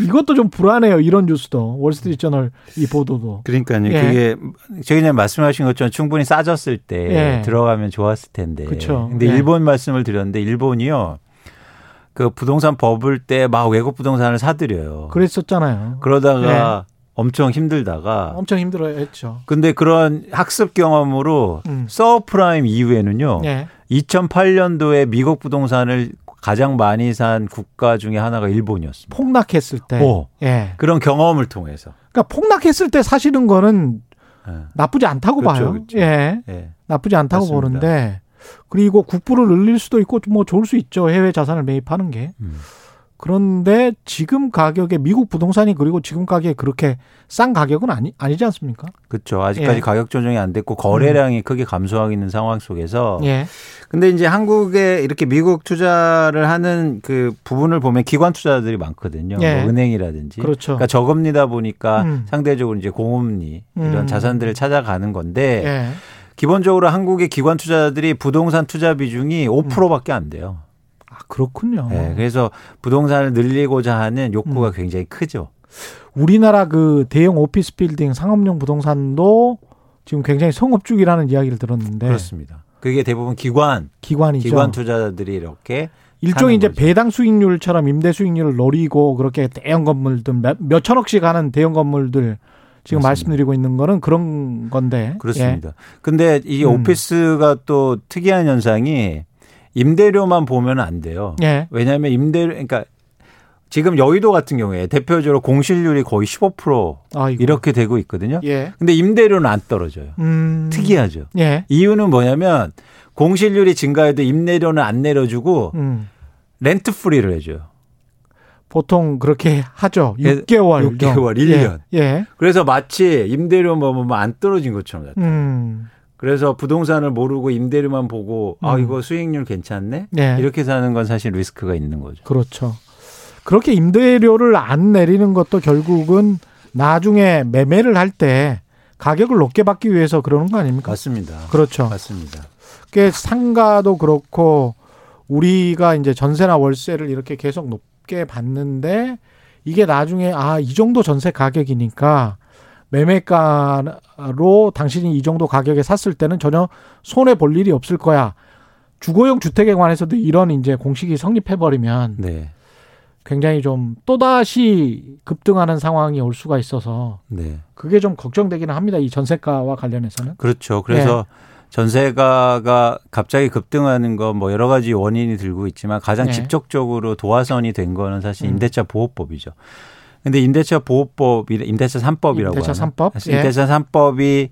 이것도 좀 불안해요. 이런 뉴스도 월스트리트 저널 이 보도도. 그러니까요. 예. 그게 저희 그냥 말씀하신 것처럼 충분히 싸졌을 때 예. 들어가면 좋았을 텐데. 그쵸. 근데 예. 일본 말씀을 드렸는데 일본이요. 그 부동산 버블 때 막 외국 부동산을 사들여요. 그랬었잖아요. 그러다가 엄청 힘들다가 엄청 힘들어했죠. 근데 그런 학습 경험으로 음. 서브프라임 이후에는요. 예. 2008년도에 미국 부동산을 가장 많이 산 국가 중에 하나가 일본이었습니다. 폭락했을 때. 오. 예. 그런 경험을 통해서. 그러니까 폭락했을 때 사시는 거는 예. 나쁘지 않다고 그렇죠, 봐요. 그렇죠. 예. 예. 나쁘지 않다고 맞습니다. 보는데 그리고 국부를 늘릴 수도 있고 뭐 좋을 수 있죠. 해외 자산을 매입하는 게. 음. 그런데 지금 가격에 미국 부동산이 그리고 지금 가격에 그렇게 싼 가격은 아니 아니지 않습니까? 그렇죠. 아직까지 예. 가격 조정이 안 됐고 거래량이 크게 감소하고 있는 상황 속에서 예. 근데 이제 한국에 이렇게 미국 투자를 하는 그 부분을 보면 기관 투자들이 많거든요. 예. 뭐 은행이라든지. 그렇죠. 그러니까 저금리다 보니까 음. 상대적으로 이제 공금리 이런 음. 자산들을 찾아가는 건데 예. 기본적으로 한국의 기관 투자자들이 부동산 투자 비중이 5%밖에 안 돼요. 아, 그렇군요. 예, 그래서 부동산을 늘리고자 하는 욕구가 음. 굉장히 크죠. 우리나라 그 대형 오피스 빌딩 상업용 부동산도 지금 굉장히 성업중이라는 이야기를 들었는데 그렇습니다. 그게 대부분 기관 기관이죠. 기관 투자자들이 이렇게 일종의 이제 거죠. 배당 수익률처럼 임대 수익률을 노리고 그렇게 대형 건물들 몇, 몇 천억씩 하는 대형 건물들 지금 맞습니다. 말씀드리고 있는 거는 그런 건데. 그렇습니다. 근데 이 음. 오피스가 또 특이한 현상이 임대료만 보면 안 돼요. 예. 예. 왜냐하면 임대료 그러니까 지금 여의도 같은 경우에 대표적으로 공실률이 거의 15% 아이고. 이렇게 되고 있거든요. 예. 근데 임대료는 안 떨어져요. 음. 특이하죠. 예. 이유는 뭐냐면 공실률이 증가해도 임대료는 안 내려주고 음. 렌트 프리를 해줘요. 보통 그렇게 하죠. 예, 6개월. 6개월, 1년. 예. 예. 그래서 마치 임대료만 보면 안 떨어진 것처럼 나타나요. 음. 그래서 부동산을 모르고 임대료만 보고 아 음. 이거 수익률 괜찮네 네. 이렇게 사는 건 사실 리스크가 있는 거죠. 그렇죠. 그렇게 임대료를 안 내리는 것도 결국은 나중에 매매를 할 때 가격을 높게 받기 위해서 그러는 거 아닙니까? 맞습니다. 그렇죠. 맞습니다. 그 상가도 그렇고 우리가 이제 전세나 월세를 이렇게 계속 높게 받는데 이게 나중에 아 이 정도 전세 가격이니까 매매가로 당신이 이 정도 가격에 샀을 때는 전혀 손해 볼 일이 없을 거야. 주거용 주택에 관해서도 이런 이제 공식이 성립해 버리면 네, 굉장히 좀 또다시 급등하는 상황이 올 수가 있어서 네, 그게 좀 걱정되기는 합니다. 이 전세가와 관련해서는. 그렇죠. 그래서 네. 전세가가 갑자기 급등하는 건 뭐 여러 가지 원인이 들고 있지만 가장 네. 직접적으로 도화선이 된 거는 사실 음. 임대차 보호법이죠. 근데 임대차 보호법, 임대차 3법이라고 임대차 하나? 삼법? 예. 임대차 3법이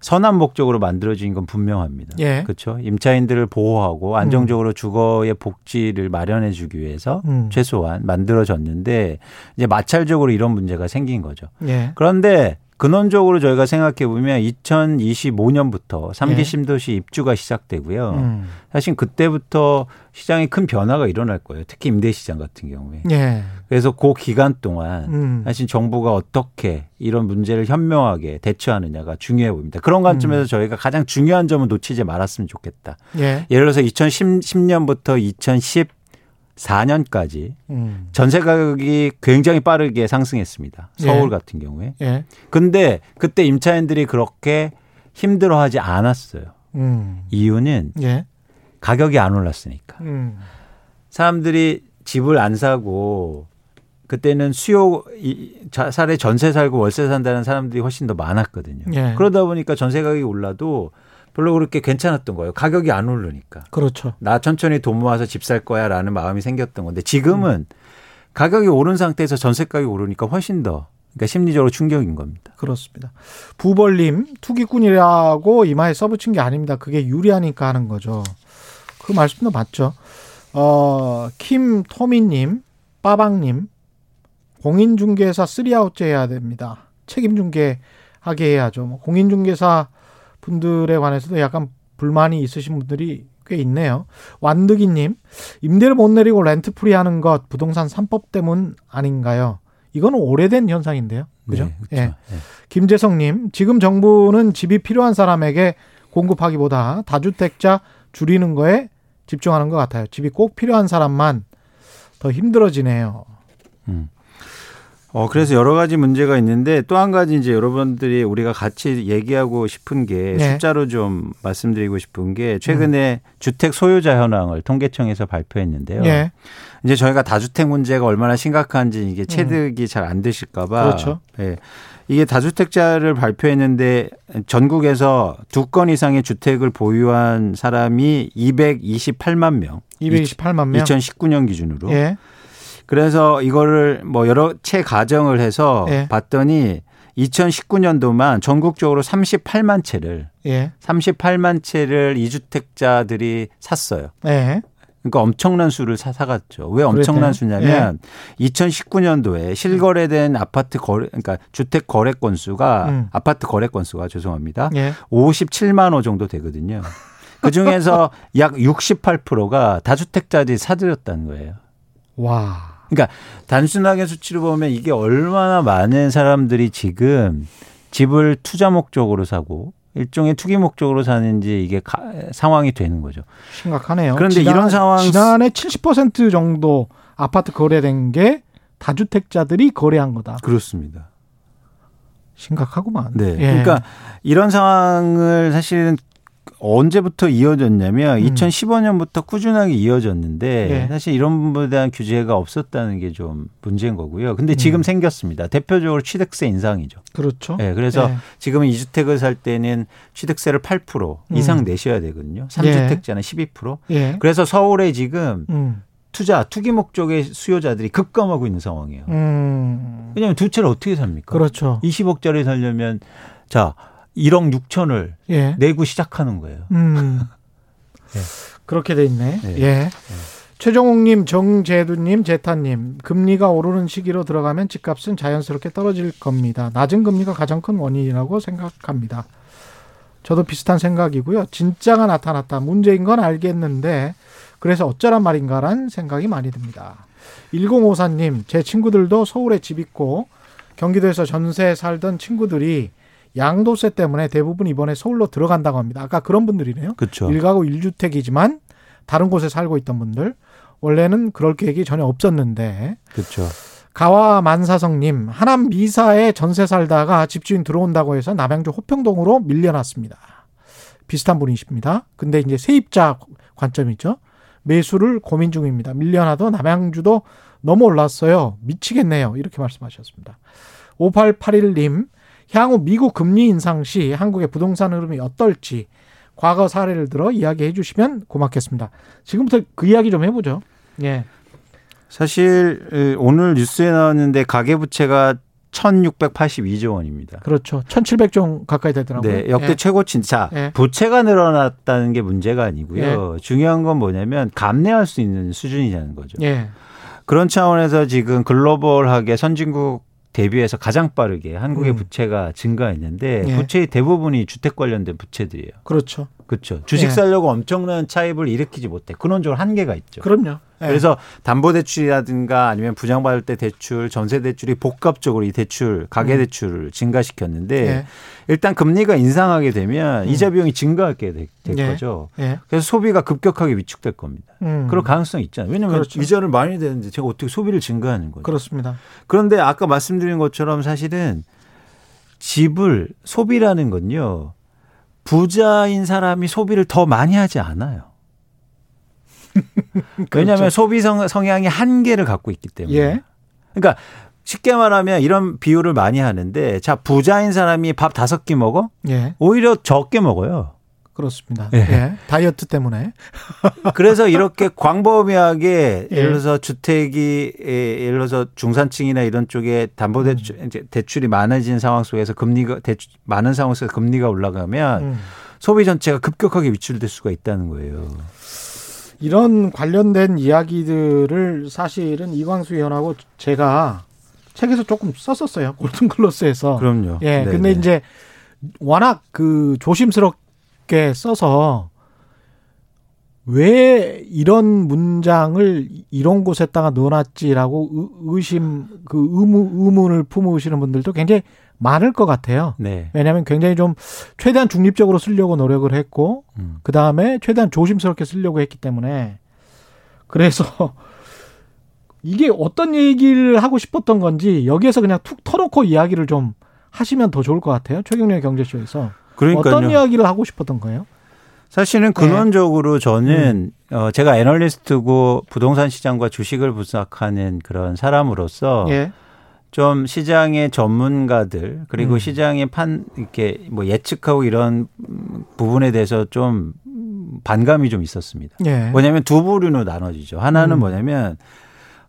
선한 목적으로 만들어진 건 분명합니다. 예. 그렇죠. 임차인들을 보호하고 안정적으로 주거의 복지를 마련해 주기 위해서 음. 최소한 만들어졌는데 이제 마찰적으로 이런 문제가 생긴 거죠. 예. 그런데 근원적으로 저희가 생각해 보면 2025년부터 삼기 예. 신도시 입주가 시작되고요. 음. 사실 그때부터 시장에 큰 변화가 일어날 거예요. 특히 임대 시장 같은 경우에. 예. 그래서 그 기간 동안 음. 사실 정부가 어떻게 이런 문제를 현명하게 대처하느냐가 중요해 보입니다. 그런 관점에서 음. 저희가 가장 중요한 점은 놓치지 말았으면 좋겠다. 예. 예를 들어서 2010년부터 2014년까지 음. 전세 가격이 굉장히 빠르게 상승했습니다. 서울 예. 같은 경우에. 예. 근데 그때 임차인들이 그렇게 힘들어하지 않았어요. 음. 이유는 예. 가격이 안 올랐으니까. 음. 사람들이 집을 안 사고 그때는 수요 이 자살에 전세 살고 월세 산다는 사람들이 훨씬 더 많았거든요. 예. 그러다 보니까 전세 가격이 올라도 별로 그렇게 괜찮았던 거예요. 가격이 안 오르니까. 그렇죠. 나 천천히 돈 모아서 집 살 거야 라는 마음이 생겼던 건데 지금은 가격이 오른 상태에서 전세 가격이 오르니까 훨씬 더 그러니까 심리적으로 충격인 겁니다. 그렇습니다. 부벌님 투기꾼이라고 이마에 써붙인 게 아닙니다. 그게 유리하니까 하는 거죠. 그 말씀도 맞죠. 어, 킴 토미님, 빠방님, 공인중개사 쓰리아웃제 해야 됩니다. 책임중개 하게 해야죠. 뭐 공인중개사 분들에 관해서도 약간 불만이 있으신 분들이 꽤 있네요. 완득이님, 임대를 못 내리고 rent free 하는 것 부동산 3법 때문 아닌가요? 이거는 오래된 현상인데요. 그죠? 네, 그렇죠. 예. 예. 김재성님, 지금 정부는 집이 필요한 사람에게 공급하기보다 다주택자 줄이는 거에 집중하는 것 같아요. 집이 꼭 필요한 사람만 더 힘들어지네요. 음. 어, 그래서 여러 가지 문제가 있는데 또 한 가지 이제 여러분들이 우리가 같이 얘기하고 싶은 게 네. 숫자로 좀 말씀드리고 싶은 게 최근에 주택 소유자 현황을 통계청에서 발표했는데요. 예, 이제 저희가 다주택 문제가 얼마나 심각한지 이게 체득이 잘안 되실까봐. 음. 그렇죠. 예. 이게 다주택자를 발표했는데 전국에서 두 건 이상의 주택을 보유한 사람이 228만 명. 228만 명. 2019년 기준으로. 예, 그래서 이거를 뭐 여러 채 가정을 해서 예. 봤더니 2019년도만 전국적으로 38만 채를 예, 38만 채를 이주택자들이 샀어요. 예, 그러니까 엄청난 수를 사, 사갔죠. 왜 엄청난 그랬대요? 수냐면 2019년도에 실거래된 아파트 거래, 그러니까 주택 거래 건수가 음. 아파트 거래 건수가 죄송합니다. 예. 57만 호 정도 되거든요. 그 중에서 약 68%가 다주택자들이 사들였다는 거예요. 와, 그러니까 단순하게 수치로 보면 이게 얼마나 많은 사람들이 지금 집을 투자 목적으로 사고 일종의 투기 목적으로 사는지 이게 가- 상황이 되는 거죠. 심각하네요. 그런데 이런 상황- 지난해 70% 정도 아파트 거래된 게 다주택자들이 거래한 거다. 그렇습니다. 심각하구만. 네. 예. 그러니까 이런 상황을 사실은 언제부터 이어졌냐면 음. 2015년부터 꾸준하게 이어졌는데 예. 사실 이런 부분에 대한 규제가 없었다는 게 좀 문제인 거고요. 근데 지금 음. 생겼습니다. 대표적으로 취득세 인상이죠. 그렇죠. 예. 그래서 예. 지금은 2주택을 살 때는 취득세를 8% 이상 음. 내셔야 되거든요. 3주택자는 12%. 예. 그래서 서울에 지금 음. 투자, 투기 목적의 수요자들이 급감하고 있는 상황이에요. 음. 왜냐하면 두 채를 어떻게 삽니까? 그렇죠. 20억짜리 살려면 자 1억 6천을 예. 내고 시작하는 거예요. 음. 예. 그렇게 돼 있네. 네. 예. 최정욱님, 정재두님, 제타님, 금리가 오르는 시기로 들어가면 집값은 자연스럽게 떨어질 겁니다. 낮은 금리가 가장 큰 원인이라고 생각합니다. 저도 비슷한 생각이고요. 진짜가 나타났다. 문제인 건 알겠는데, 그래서 어쩌란 말인가란 생각이 많이 듭니다. 1054님, 제 친구들도 서울에 집 있고, 경기도에서 전세 살던 친구들이 양도세 때문에 대부분 이번에 서울로 들어간다고 합니다. 아까 그런 분들이네요. 그렇죠. 일가구 1주택이지만 다른 곳에 살고 있던 분들 원래는 그럴 계획이 전혀 없었는데 그렇죠. 가와 만사성님 하남 미사에 전세 살다가 집주인 들어온다고 해서 남양주 호평동으로 밀려났습니다. 비슷한 분이십니다. 근데 이제 세입자 관점이죠. 매수를 고민 중입니다. 밀려나도 남양주도 너무 올랐어요. 미치겠네요. 이렇게 말씀하셨습니다. 5881님 향후 미국 금리 인상 시 한국의 부동산 흐름이 어떨지 과거 사례를 들어 이야기해 주시면 고맙겠습니다. 지금부터 그 이야기 좀 해보죠. 예. 사실 오늘 뉴스에 나왔는데 가계부채가 1,682조 원입니다. 그렇죠. 1,700종 가까이 되더라고요. 네, 역대 예. 최고치. 자, 예. 부채가 늘어났다는 게 문제가 아니고요. 중요한 건 뭐냐면 감내할 수 있는 수준이라는 거죠. 예. 그런 차원에서 지금 글로벌하게 선진국 대비해서 가장 빠르게 한국의 음. 부채가 증가했는데 예. 부채의 대부분이 주택 관련된 부채들이에요. 그렇죠. 그렇죠. 주식 예. 살려고 엄청난 차입을 일으키지 못해. 근원적으로 한계가 있죠. 그럼요. 예. 그래서 담보대출이라든가 아니면 부장받을 때 대출, 전세대출이 복합적으로 이 대출, 음. 가계대출을 증가시켰는데 예. 일단 금리가 인상하게 되면 음. 이자 비용이 증가하게 될, 될 예. 거죠. 예. 그래서 소비가 급격하게 위축될 겁니다. 음. 그럴 가능성이 있잖아요. 왜냐하면 그렇죠. 이자를 많이 내는데 제가 어떻게 소비를 증가하는 거죠. 그렇습니다. 그런데 아까 말씀드린 것처럼 사실은 집을 소비라는 건요. 부자인 사람이 소비를 더 많이 하지 않아요. 왜냐하면 소비 성, 성향이 한계를 갖고 있기 때문에. 그렇죠. 예. 그러니까 쉽게 말하면 이런 비유를 많이 하는데 자 부자인 사람이 밥 다섯 끼 먹어 예. 오히려 적게 먹어요. 그렇습니다. 예. 예. 다이어트 때문에. 그래서 이렇게 광범위하게 예. 예를 들어서 주택이 예, 예를 들어서 중산층이나 이런 쪽에 담보 대출 음. 이제 대출이 많아진 상황 속에서 금리가 대출 많은 상황 속에서 금리가 올라가면 음. 소비 전체가 급격하게 위출될 수가 있다는 거예요. 이런 관련된 이야기들을 사실은 이광수 의원하고 제가 책에서 조금 썼었어요. 골든글로스에서. 그럼요. 예. 네, 근데 네. 이제 워낙 그 조심스럽게 써서 왜 이런 문장을 이런 곳에다가 넣어놨지라고 의- 의심 그 의무 의문을 품으시는 분들도 굉장히 많을 것 같아요. 네. 왜냐하면 굉장히 좀 최대한 중립적으로 쓰려고 노력을 했고 음. 그 다음에 최대한 조심스럽게 쓰려고 했기 때문에 그래서 이게 어떤 얘기를 하고 싶었던 건지 여기에서 그냥 툭 터놓고 이야기를 좀 하시면 더 좋을 것 같아요. 최경련 경제쇼에서 그러니까요. 어떤 이야기를 하고 싶었던 거예요? 사실은 네. 근원적으로 저는 음. 어 제가 애널리스트고 부동산 시장과 주식을 분석하는 그런 사람으로서 예, 좀 시장의 전문가들 그리고 음. 시장의 판 이렇게 뭐 예측하고 이런 부분에 대해서 좀 반감이 좀 있었습니다. 예, 뭐냐면 두 부류로 나눠지죠. 하나는 음. 뭐냐면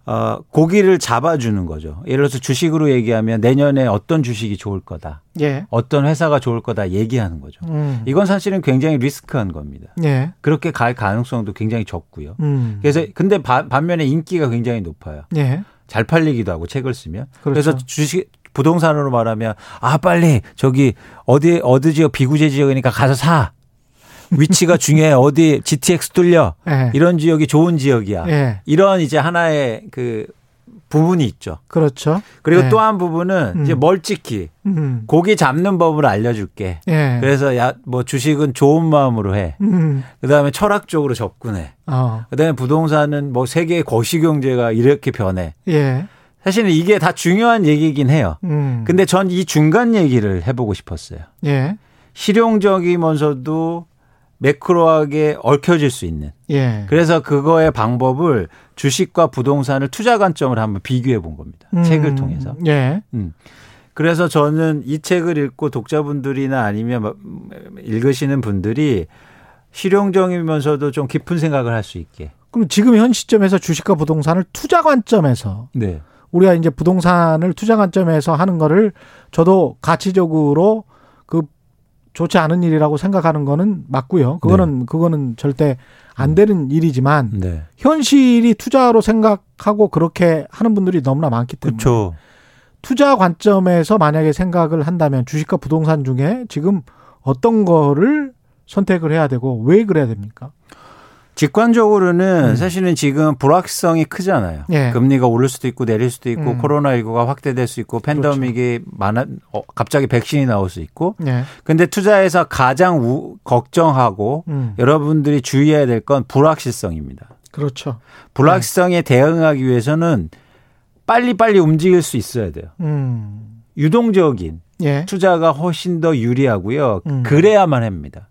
어 고기를 잡아주는 거죠. 예를 들어서 주식으로 얘기하면 내년에 어떤 주식이 좋을 거다, 예, 어떤 회사가 좋을 거다 얘기하는 거죠. 음, 이건 사실은 굉장히 리스크한 겁니다. 예, 그렇게 갈 가능성도 굉장히 적고요. 음, 그래서 근데 바- 반면에 인기가 굉장히 높아요. 예, 잘잘 팔리기도 하고 책을 쓰면. 그 그렇죠. 래서 주식 부동산으로 말하면 아 빨리 저기 어디 어디 지역 비구제 지역이니까 가서 사. 위치가 중요해. 어디 GTX 뚫려. 예, 이런 지역이 좋은 지역이야. 예, 이런 이제 하나의 그 부분이 있죠. 그렇죠. 그리고 예. 또한 부분은 음. 이제 멀찍히 음, 고기 잡는 법을 알려줄게. 예, 그래서 야 뭐 주식은 좋은 마음으로 해. 음, 그다음에 철학적으로 접근해. 어, 그다음에 부동산은 뭐 세계의 거시 경제가 이렇게 변해. 예, 사실은 이게 다 중요한 얘기긴 해요. 음. 근데 전 이 중간 얘기를 해보고 싶었어요. 예. 실용적이면서도 매크로하게 얽혀질 수 있는. 예. 그래서 그거의 방법을 주식과 부동산을 투자 관점을 한번 비교해 본 겁니다. 음. 책을 통해서. 예. 음. 그래서 저는 이 책을 읽고 독자분들이나 아니면 뭐, 읽으시는 분들이 실용적이면서도 좀 깊은 생각을 할 수 있게. 그럼 지금 현 시점에서 주식과 부동산을 투자 관점에서 네. 우리가 이제 부동산을 투자 관점에서 하는 거를 저도 가치적으로 그 좋지 않은 일이라고 생각하는 거는 맞고요. 그거는 그거는 절대 안 되는 일이지만 네. 현실이 투자로 생각하고 그렇게 하는 분들이 너무나 많기 때문에 그렇죠. 투자 관점에서 만약에 생각을 한다면 주식과 부동산 중에 지금 어떤 거를 선택을 해야 되고 왜 그래야 됩니까? 직관적으로는 음. 사실은 지금 불확성이 크잖아요. 예. 금리가 오를 수도 있고 내릴 수도 있고 음. 코로나19가 확대될 수 있고 팬데믹이 많아 어, 갑자기 백신이 나올 수 있고. 네. 근데 투자에서 가장 우, 걱정하고 음. 여러분들이 주의해야 될 건 불확실성입니다. 그렇죠. 불확실성에 대응하기 위해서는 빨리빨리 움직일 수 있어야 돼요. 음. 유동적인 예. 투자가 훨씬 더 유리하고요. 음. 그래야만 합니다.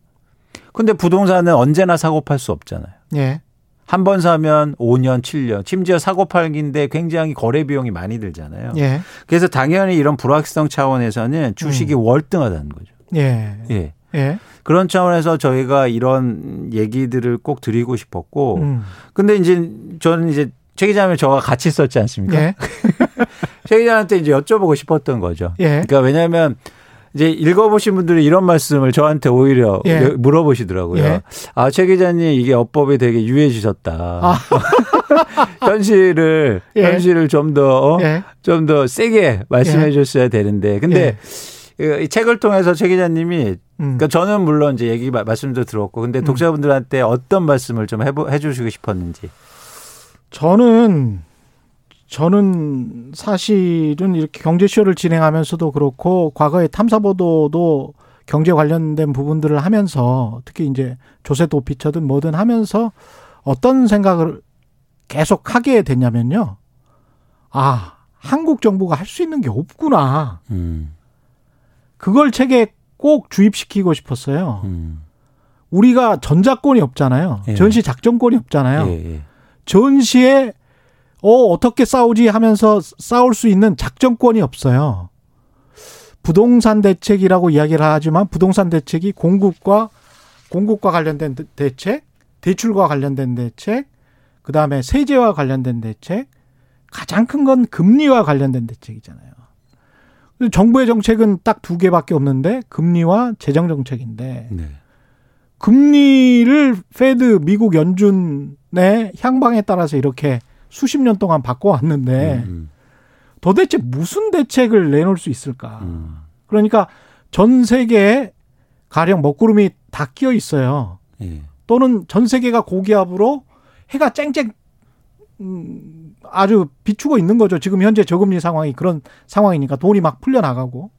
근데 부동산은 언제나 사고 팔 수 없잖아요. 예. 한 번 사면 5년, 7년, 심지어 사고 팔기인데 굉장히 거래 비용이 많이 들잖아요. 예. 그래서 당연히 이런 불확실성 차원에서는 주식이 음. 월등하다는 거죠. 예. 예. 예. 그런 차원에서 저희가 이런 얘기들을 꼭 드리고 싶었고, 음. 근데 이제 저는 이제 최 기자님 저와 같이 썼지 않습니까? 예. 최 기자한테 이제 여쭤보고 싶었던 거죠. 예. 그러니까 왜냐하면 이제 읽어보신 분들이 이런 말씀을 저한테 오히려 예. 물어보시더라고요. 예. 아, 최 기자님 이게 어법이 되게 유해지셨다. 아. 현실을, 예. 현실을 좀 더, 어? 예. 좀더 세게 말씀해 예. 줬어야 되는데. 근데 이 책을 통해서 최 기자님이 음. 그러니까 저는 물론 이제 얘기 마- 말씀도 들었고 근데 독자분들한테 어떤 말씀을 좀 해보, 해주시고 싶었는지. 저는 저는 사실은 이렇게 경제쇼를 진행하면서도 그렇고 과거에 탐사 보도도 경제 관련된 부분들을 하면서 특히 이제 조세 도피처든 뭐든 하면서 어떤 생각을 계속 하게 됐냐면요. 아, 한국 정부가 할 수 있는 게 없구나. 음, 그걸 책에 꼭 주입시키고 싶었어요. 음. 우리가 전자권이 없잖아요. 예. 전시 작전권이 없잖아요. 예, 예. 전시에 어 어떻게 싸우지 하면서 싸울 수 있는 작전권이 없어요. 부동산 대책이라고 이야기를 하지만 부동산 대책이 공급과 공급과 관련된 대- 대책, 대출과 관련된 대책, 그다음에 세제와 관련된 대책, 가장 큰 건 금리와 관련된 대책이잖아요. 정부의 정책은 딱 두 개밖에 없는데 금리와 재정 정책인데 네. 금리를 페드 미국 연준의 향방에 따라서 이렇게 수십 년 동안 바꿔왔는데 음, 도대체 무슨 대책을 내놓을 수 있을까? 음, 그러니까 전 세계에 가령 먹구름이 다 끼어 있어요. 예. 또는 전 세계가 고기압으로 해가 쨍쨍 음, 아주 비추고 있는 거죠. 지금 현재 저금리 상황이 그런 상황이니까 돈이 막 풀려 나가고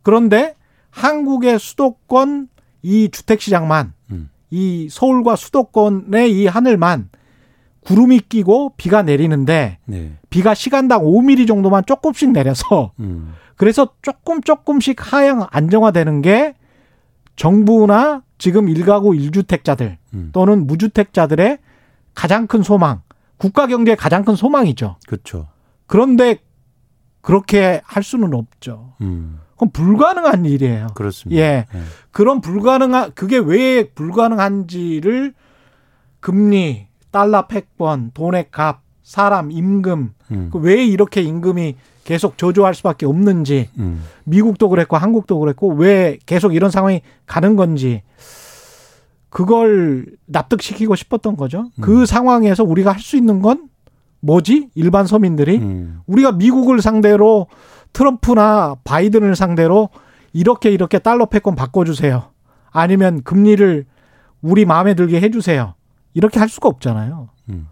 그런데 한국의 수도권 이 주택 시장만 음. 이 서울과 수도권의 이 하늘만 구름이 끼고 비가 내리는데 네. 비가 시간당 5mm 정도만 조금씩 내려서 음, 그래서 조금 조금씩 하향 안정화되는 게 정부나 지금 일가구 일주택자들 음. 또는 무주택자들의 가장 큰 소망, 국가 경제의 가장 큰 소망이죠. 그렇죠. 그런데 그렇게 할 수는 없죠. 음, 그건 불가능한 일이에요. 그렇습니다. 예. 예. 그런 불가능한 그게 왜 불가능한지를 금리, 달러 패권, 돈의 값, 사람 임금 음, 그왜 이렇게 임금이 계속 저조할 수밖에 없는지 음, 미국도 그랬고 한국도 그랬고 왜 계속 이런 상황이 가는 건지 그걸 납득시키고 싶었던 거죠. 그 상황에서 우리가 할 수 있는 건 뭐지? 일반 서민들이 음, 우리가 미국을 상대로 트럼프나 바이든을 상대로 이렇게 이렇게 달러 패권 바꿔주세요. 아니면 금리를 우리 마음에 들게 해주세요. 이렇게 할 수가 없잖아요. 음.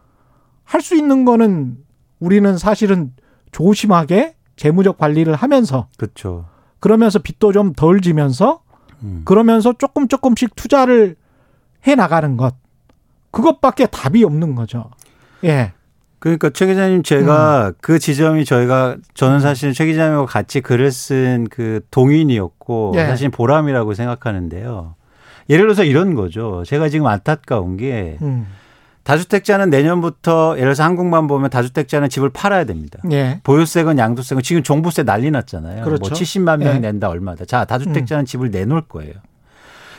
할수 있는 거는 우리는 사실은 조심하게 재무적 관리를 하면서 그렇죠. 그러면서 빚도 좀 덜 지면서 음, 그러면서 조금 조금씩 투자를 해 나가는 것. 그것밖에 답이 없는 거죠. 예. 그러니까 최 기자님 제가 음. 그 지점이 저희가 저는 사실 최 기자님하고 같이 글을 쓴 그 동인이었고 예. 사실 보람이라고 생각하는데요. 예를 들어서 이런 거죠. 제가 지금 안타까운 게 음. 다주택자는 내년부터 예를 들어서 한국만 보면 다주택자는 집을 팔아야 됩니다. 예. 보유세건 양도세건 지금 종부세 난리 났잖아요. 뭐 그렇죠. 뭐 70만 명이 예. 낸다 얼마다. 자 다주택자는 음. 집을 내놓을 거예요.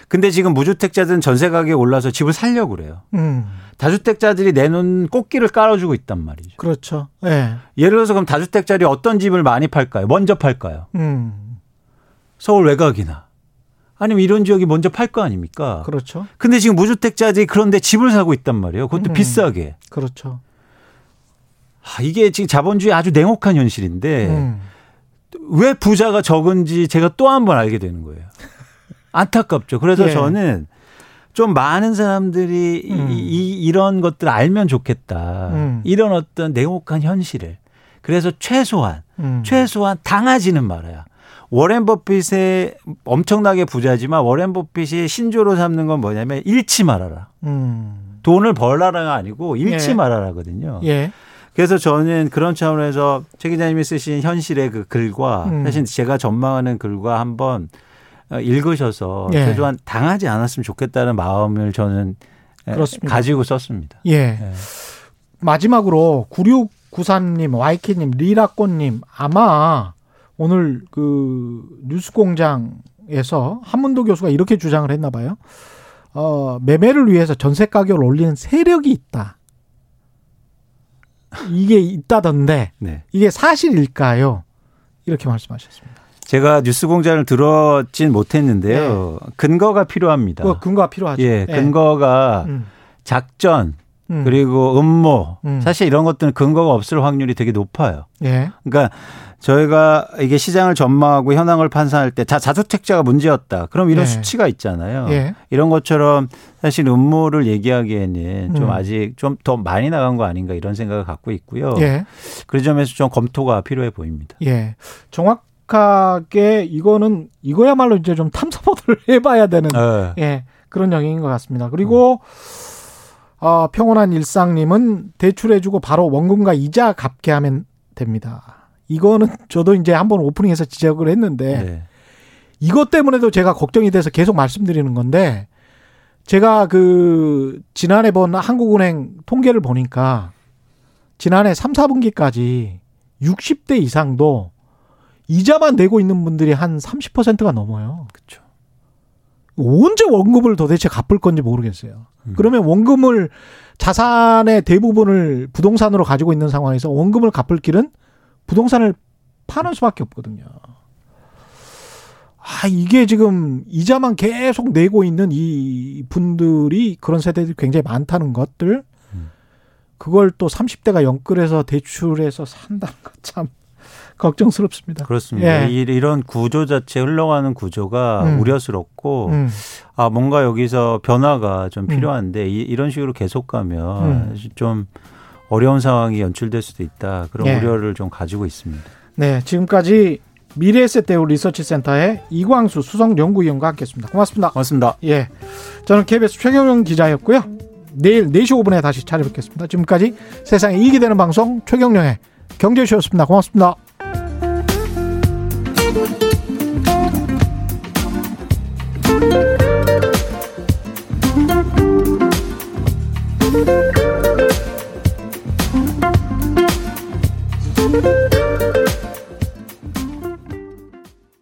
근데 지금 무주택자들은 전세 가격이 올라서 집을 살려고 그래요. 음. 다주택자들이 내놓은 꽃길을 깔아주고 있단 말이죠. 그렇죠. 예. 예를 들어서 그럼 다주택자들이 어떤 집을 많이 팔까요? 먼저 팔까요? 음. 서울 외곽이나 아니면 이런 지역이 먼저 팔 거 아닙니까? 그렇죠. 근데 지금 무주택자들이 그런데 집을 사고 있단 말이에요. 그것도 음. 비싸게. 그렇죠. 아, 이게 지금 자본주의 아주 냉혹한 현실인데 음. 왜 부자가 적은지 제가 또 한 번 알게 되는 거예요. 안타깝죠. 그래서 예. 저는 좀 많은 사람들이 음. 이, 이런 것들 알면 좋겠다. 음. 이런 어떤 냉혹한 현실을. 그래서 최소한, 음. 최소한 당하지는 말아야. 워렌 버핏의 엄청나게 부자지만 워렌 버핏이 신조로 삼는 건 뭐냐면 잃지 말아라. 음. 돈을 벌라라가 아니고 잃지 예. 말아라거든요. 예. 그래서 저는 그런 차원에서 최 기자님이 쓰신 현실의 그 글과 음. 사실 제가 전망하는 글과 한번 어, 읽으셔서 예. 최소한 당하지 않았으면 좋겠다는 마음을 저는 예, 그렇습니다. 가지고 썼습니다. 예. 예. 마지막으로 9693님, 와이키님, 리라꽃님 아마 오늘 그 뉴스공장에서 한문도 교수가 이렇게 주장을 했나 봐요. 어, 매매를 위해서 전세 가격을 올리는 세력이 있다. 이게 있다던데 네. 이게 사실일까요? 이렇게 말씀하셨습니다. 제가 뉴스 공장을 들었진 못했는데요. 네. 근거가 필요합니다. 그 근거가 필요하죠. 예, 네. 근거가 음. 작전 음. 그리고 음모 음. 사실 이런 것들은 근거가 없을 확률이 되게 높아요. 예. 그러니까 저희가 이게 시장을 전망하고 현황을 판단할 때 자, 자주택자가 문제였다. 그럼 이런 예. 수치가 있잖아요. 예. 이런 것처럼 사실 음모를 얘기하기에는 좀 음. 아직 좀 더 많이 나간 거 아닌가 이런 생각을 갖고 있고요. 예. 그 점에서 좀 검토가 필요해 보입니다. 예. 정확 정확하게 이거는 이거야말로 이제 좀 탐사보도를 해봐야 되는 네. 예 그런 영역인 것 같습니다. 그리고 음. 어, 평온한 일상님은 대출해주고 바로 원금과 이자 갚게 하면 됩니다. 이거는 저도 이제 한번 오프닝에서 지적을 했는데 네. 이것 때문에도 제가 걱정이 돼서 계속 말씀드리는 건데 제가 그 지난해 본 한국은행 통계를 보니까 지난해 3, 4분기까지 60대 이상도 이자만 내고 있는 분들이 한 30%가 넘어요. 그렇죠. 언제 원금을 도대체 갚을 건지 모르겠어요. 음. 그러면 원금을 자산의 대부분을 부동산으로 가지고 있는 상황에서 원금을 갚을 길은 부동산을 파는 수밖에 없거든요. 아, 이게 지금 이자만 계속 내고 있는 이 분들이 그런 세대들이 굉장히 많다는 것들. 음. 그걸 또 30대가 연끌해서 대출해서 산다는 것 참. 걱정스럽습니다. 그렇습니다. 예. 이런 구조 자체 흘러가는 구조가 음. 우려스럽고 음. 아 뭔가 여기서 변화가 좀 음. 필요한데 음. 이, 런 식으로 계속 가면 음. 좀 어려운 상황이 연출될 수도 있다. 그런 네. 우려를 좀 가지고 있습니다. 네, 지금까지 미래에셋대우 리서치센터의 이광수 수석연구위원과 함께했습니다. 고맙습니다. 고맙습니다. 예, 저는 KBS 최경영 기자였고요. 내일 4시 5분에 다시 찾아뵙겠습니다. 지금까지 세상에 이익이 되는 방송 최경영의 경제쇼였습니다. 고맙습니다. 고맙습니다.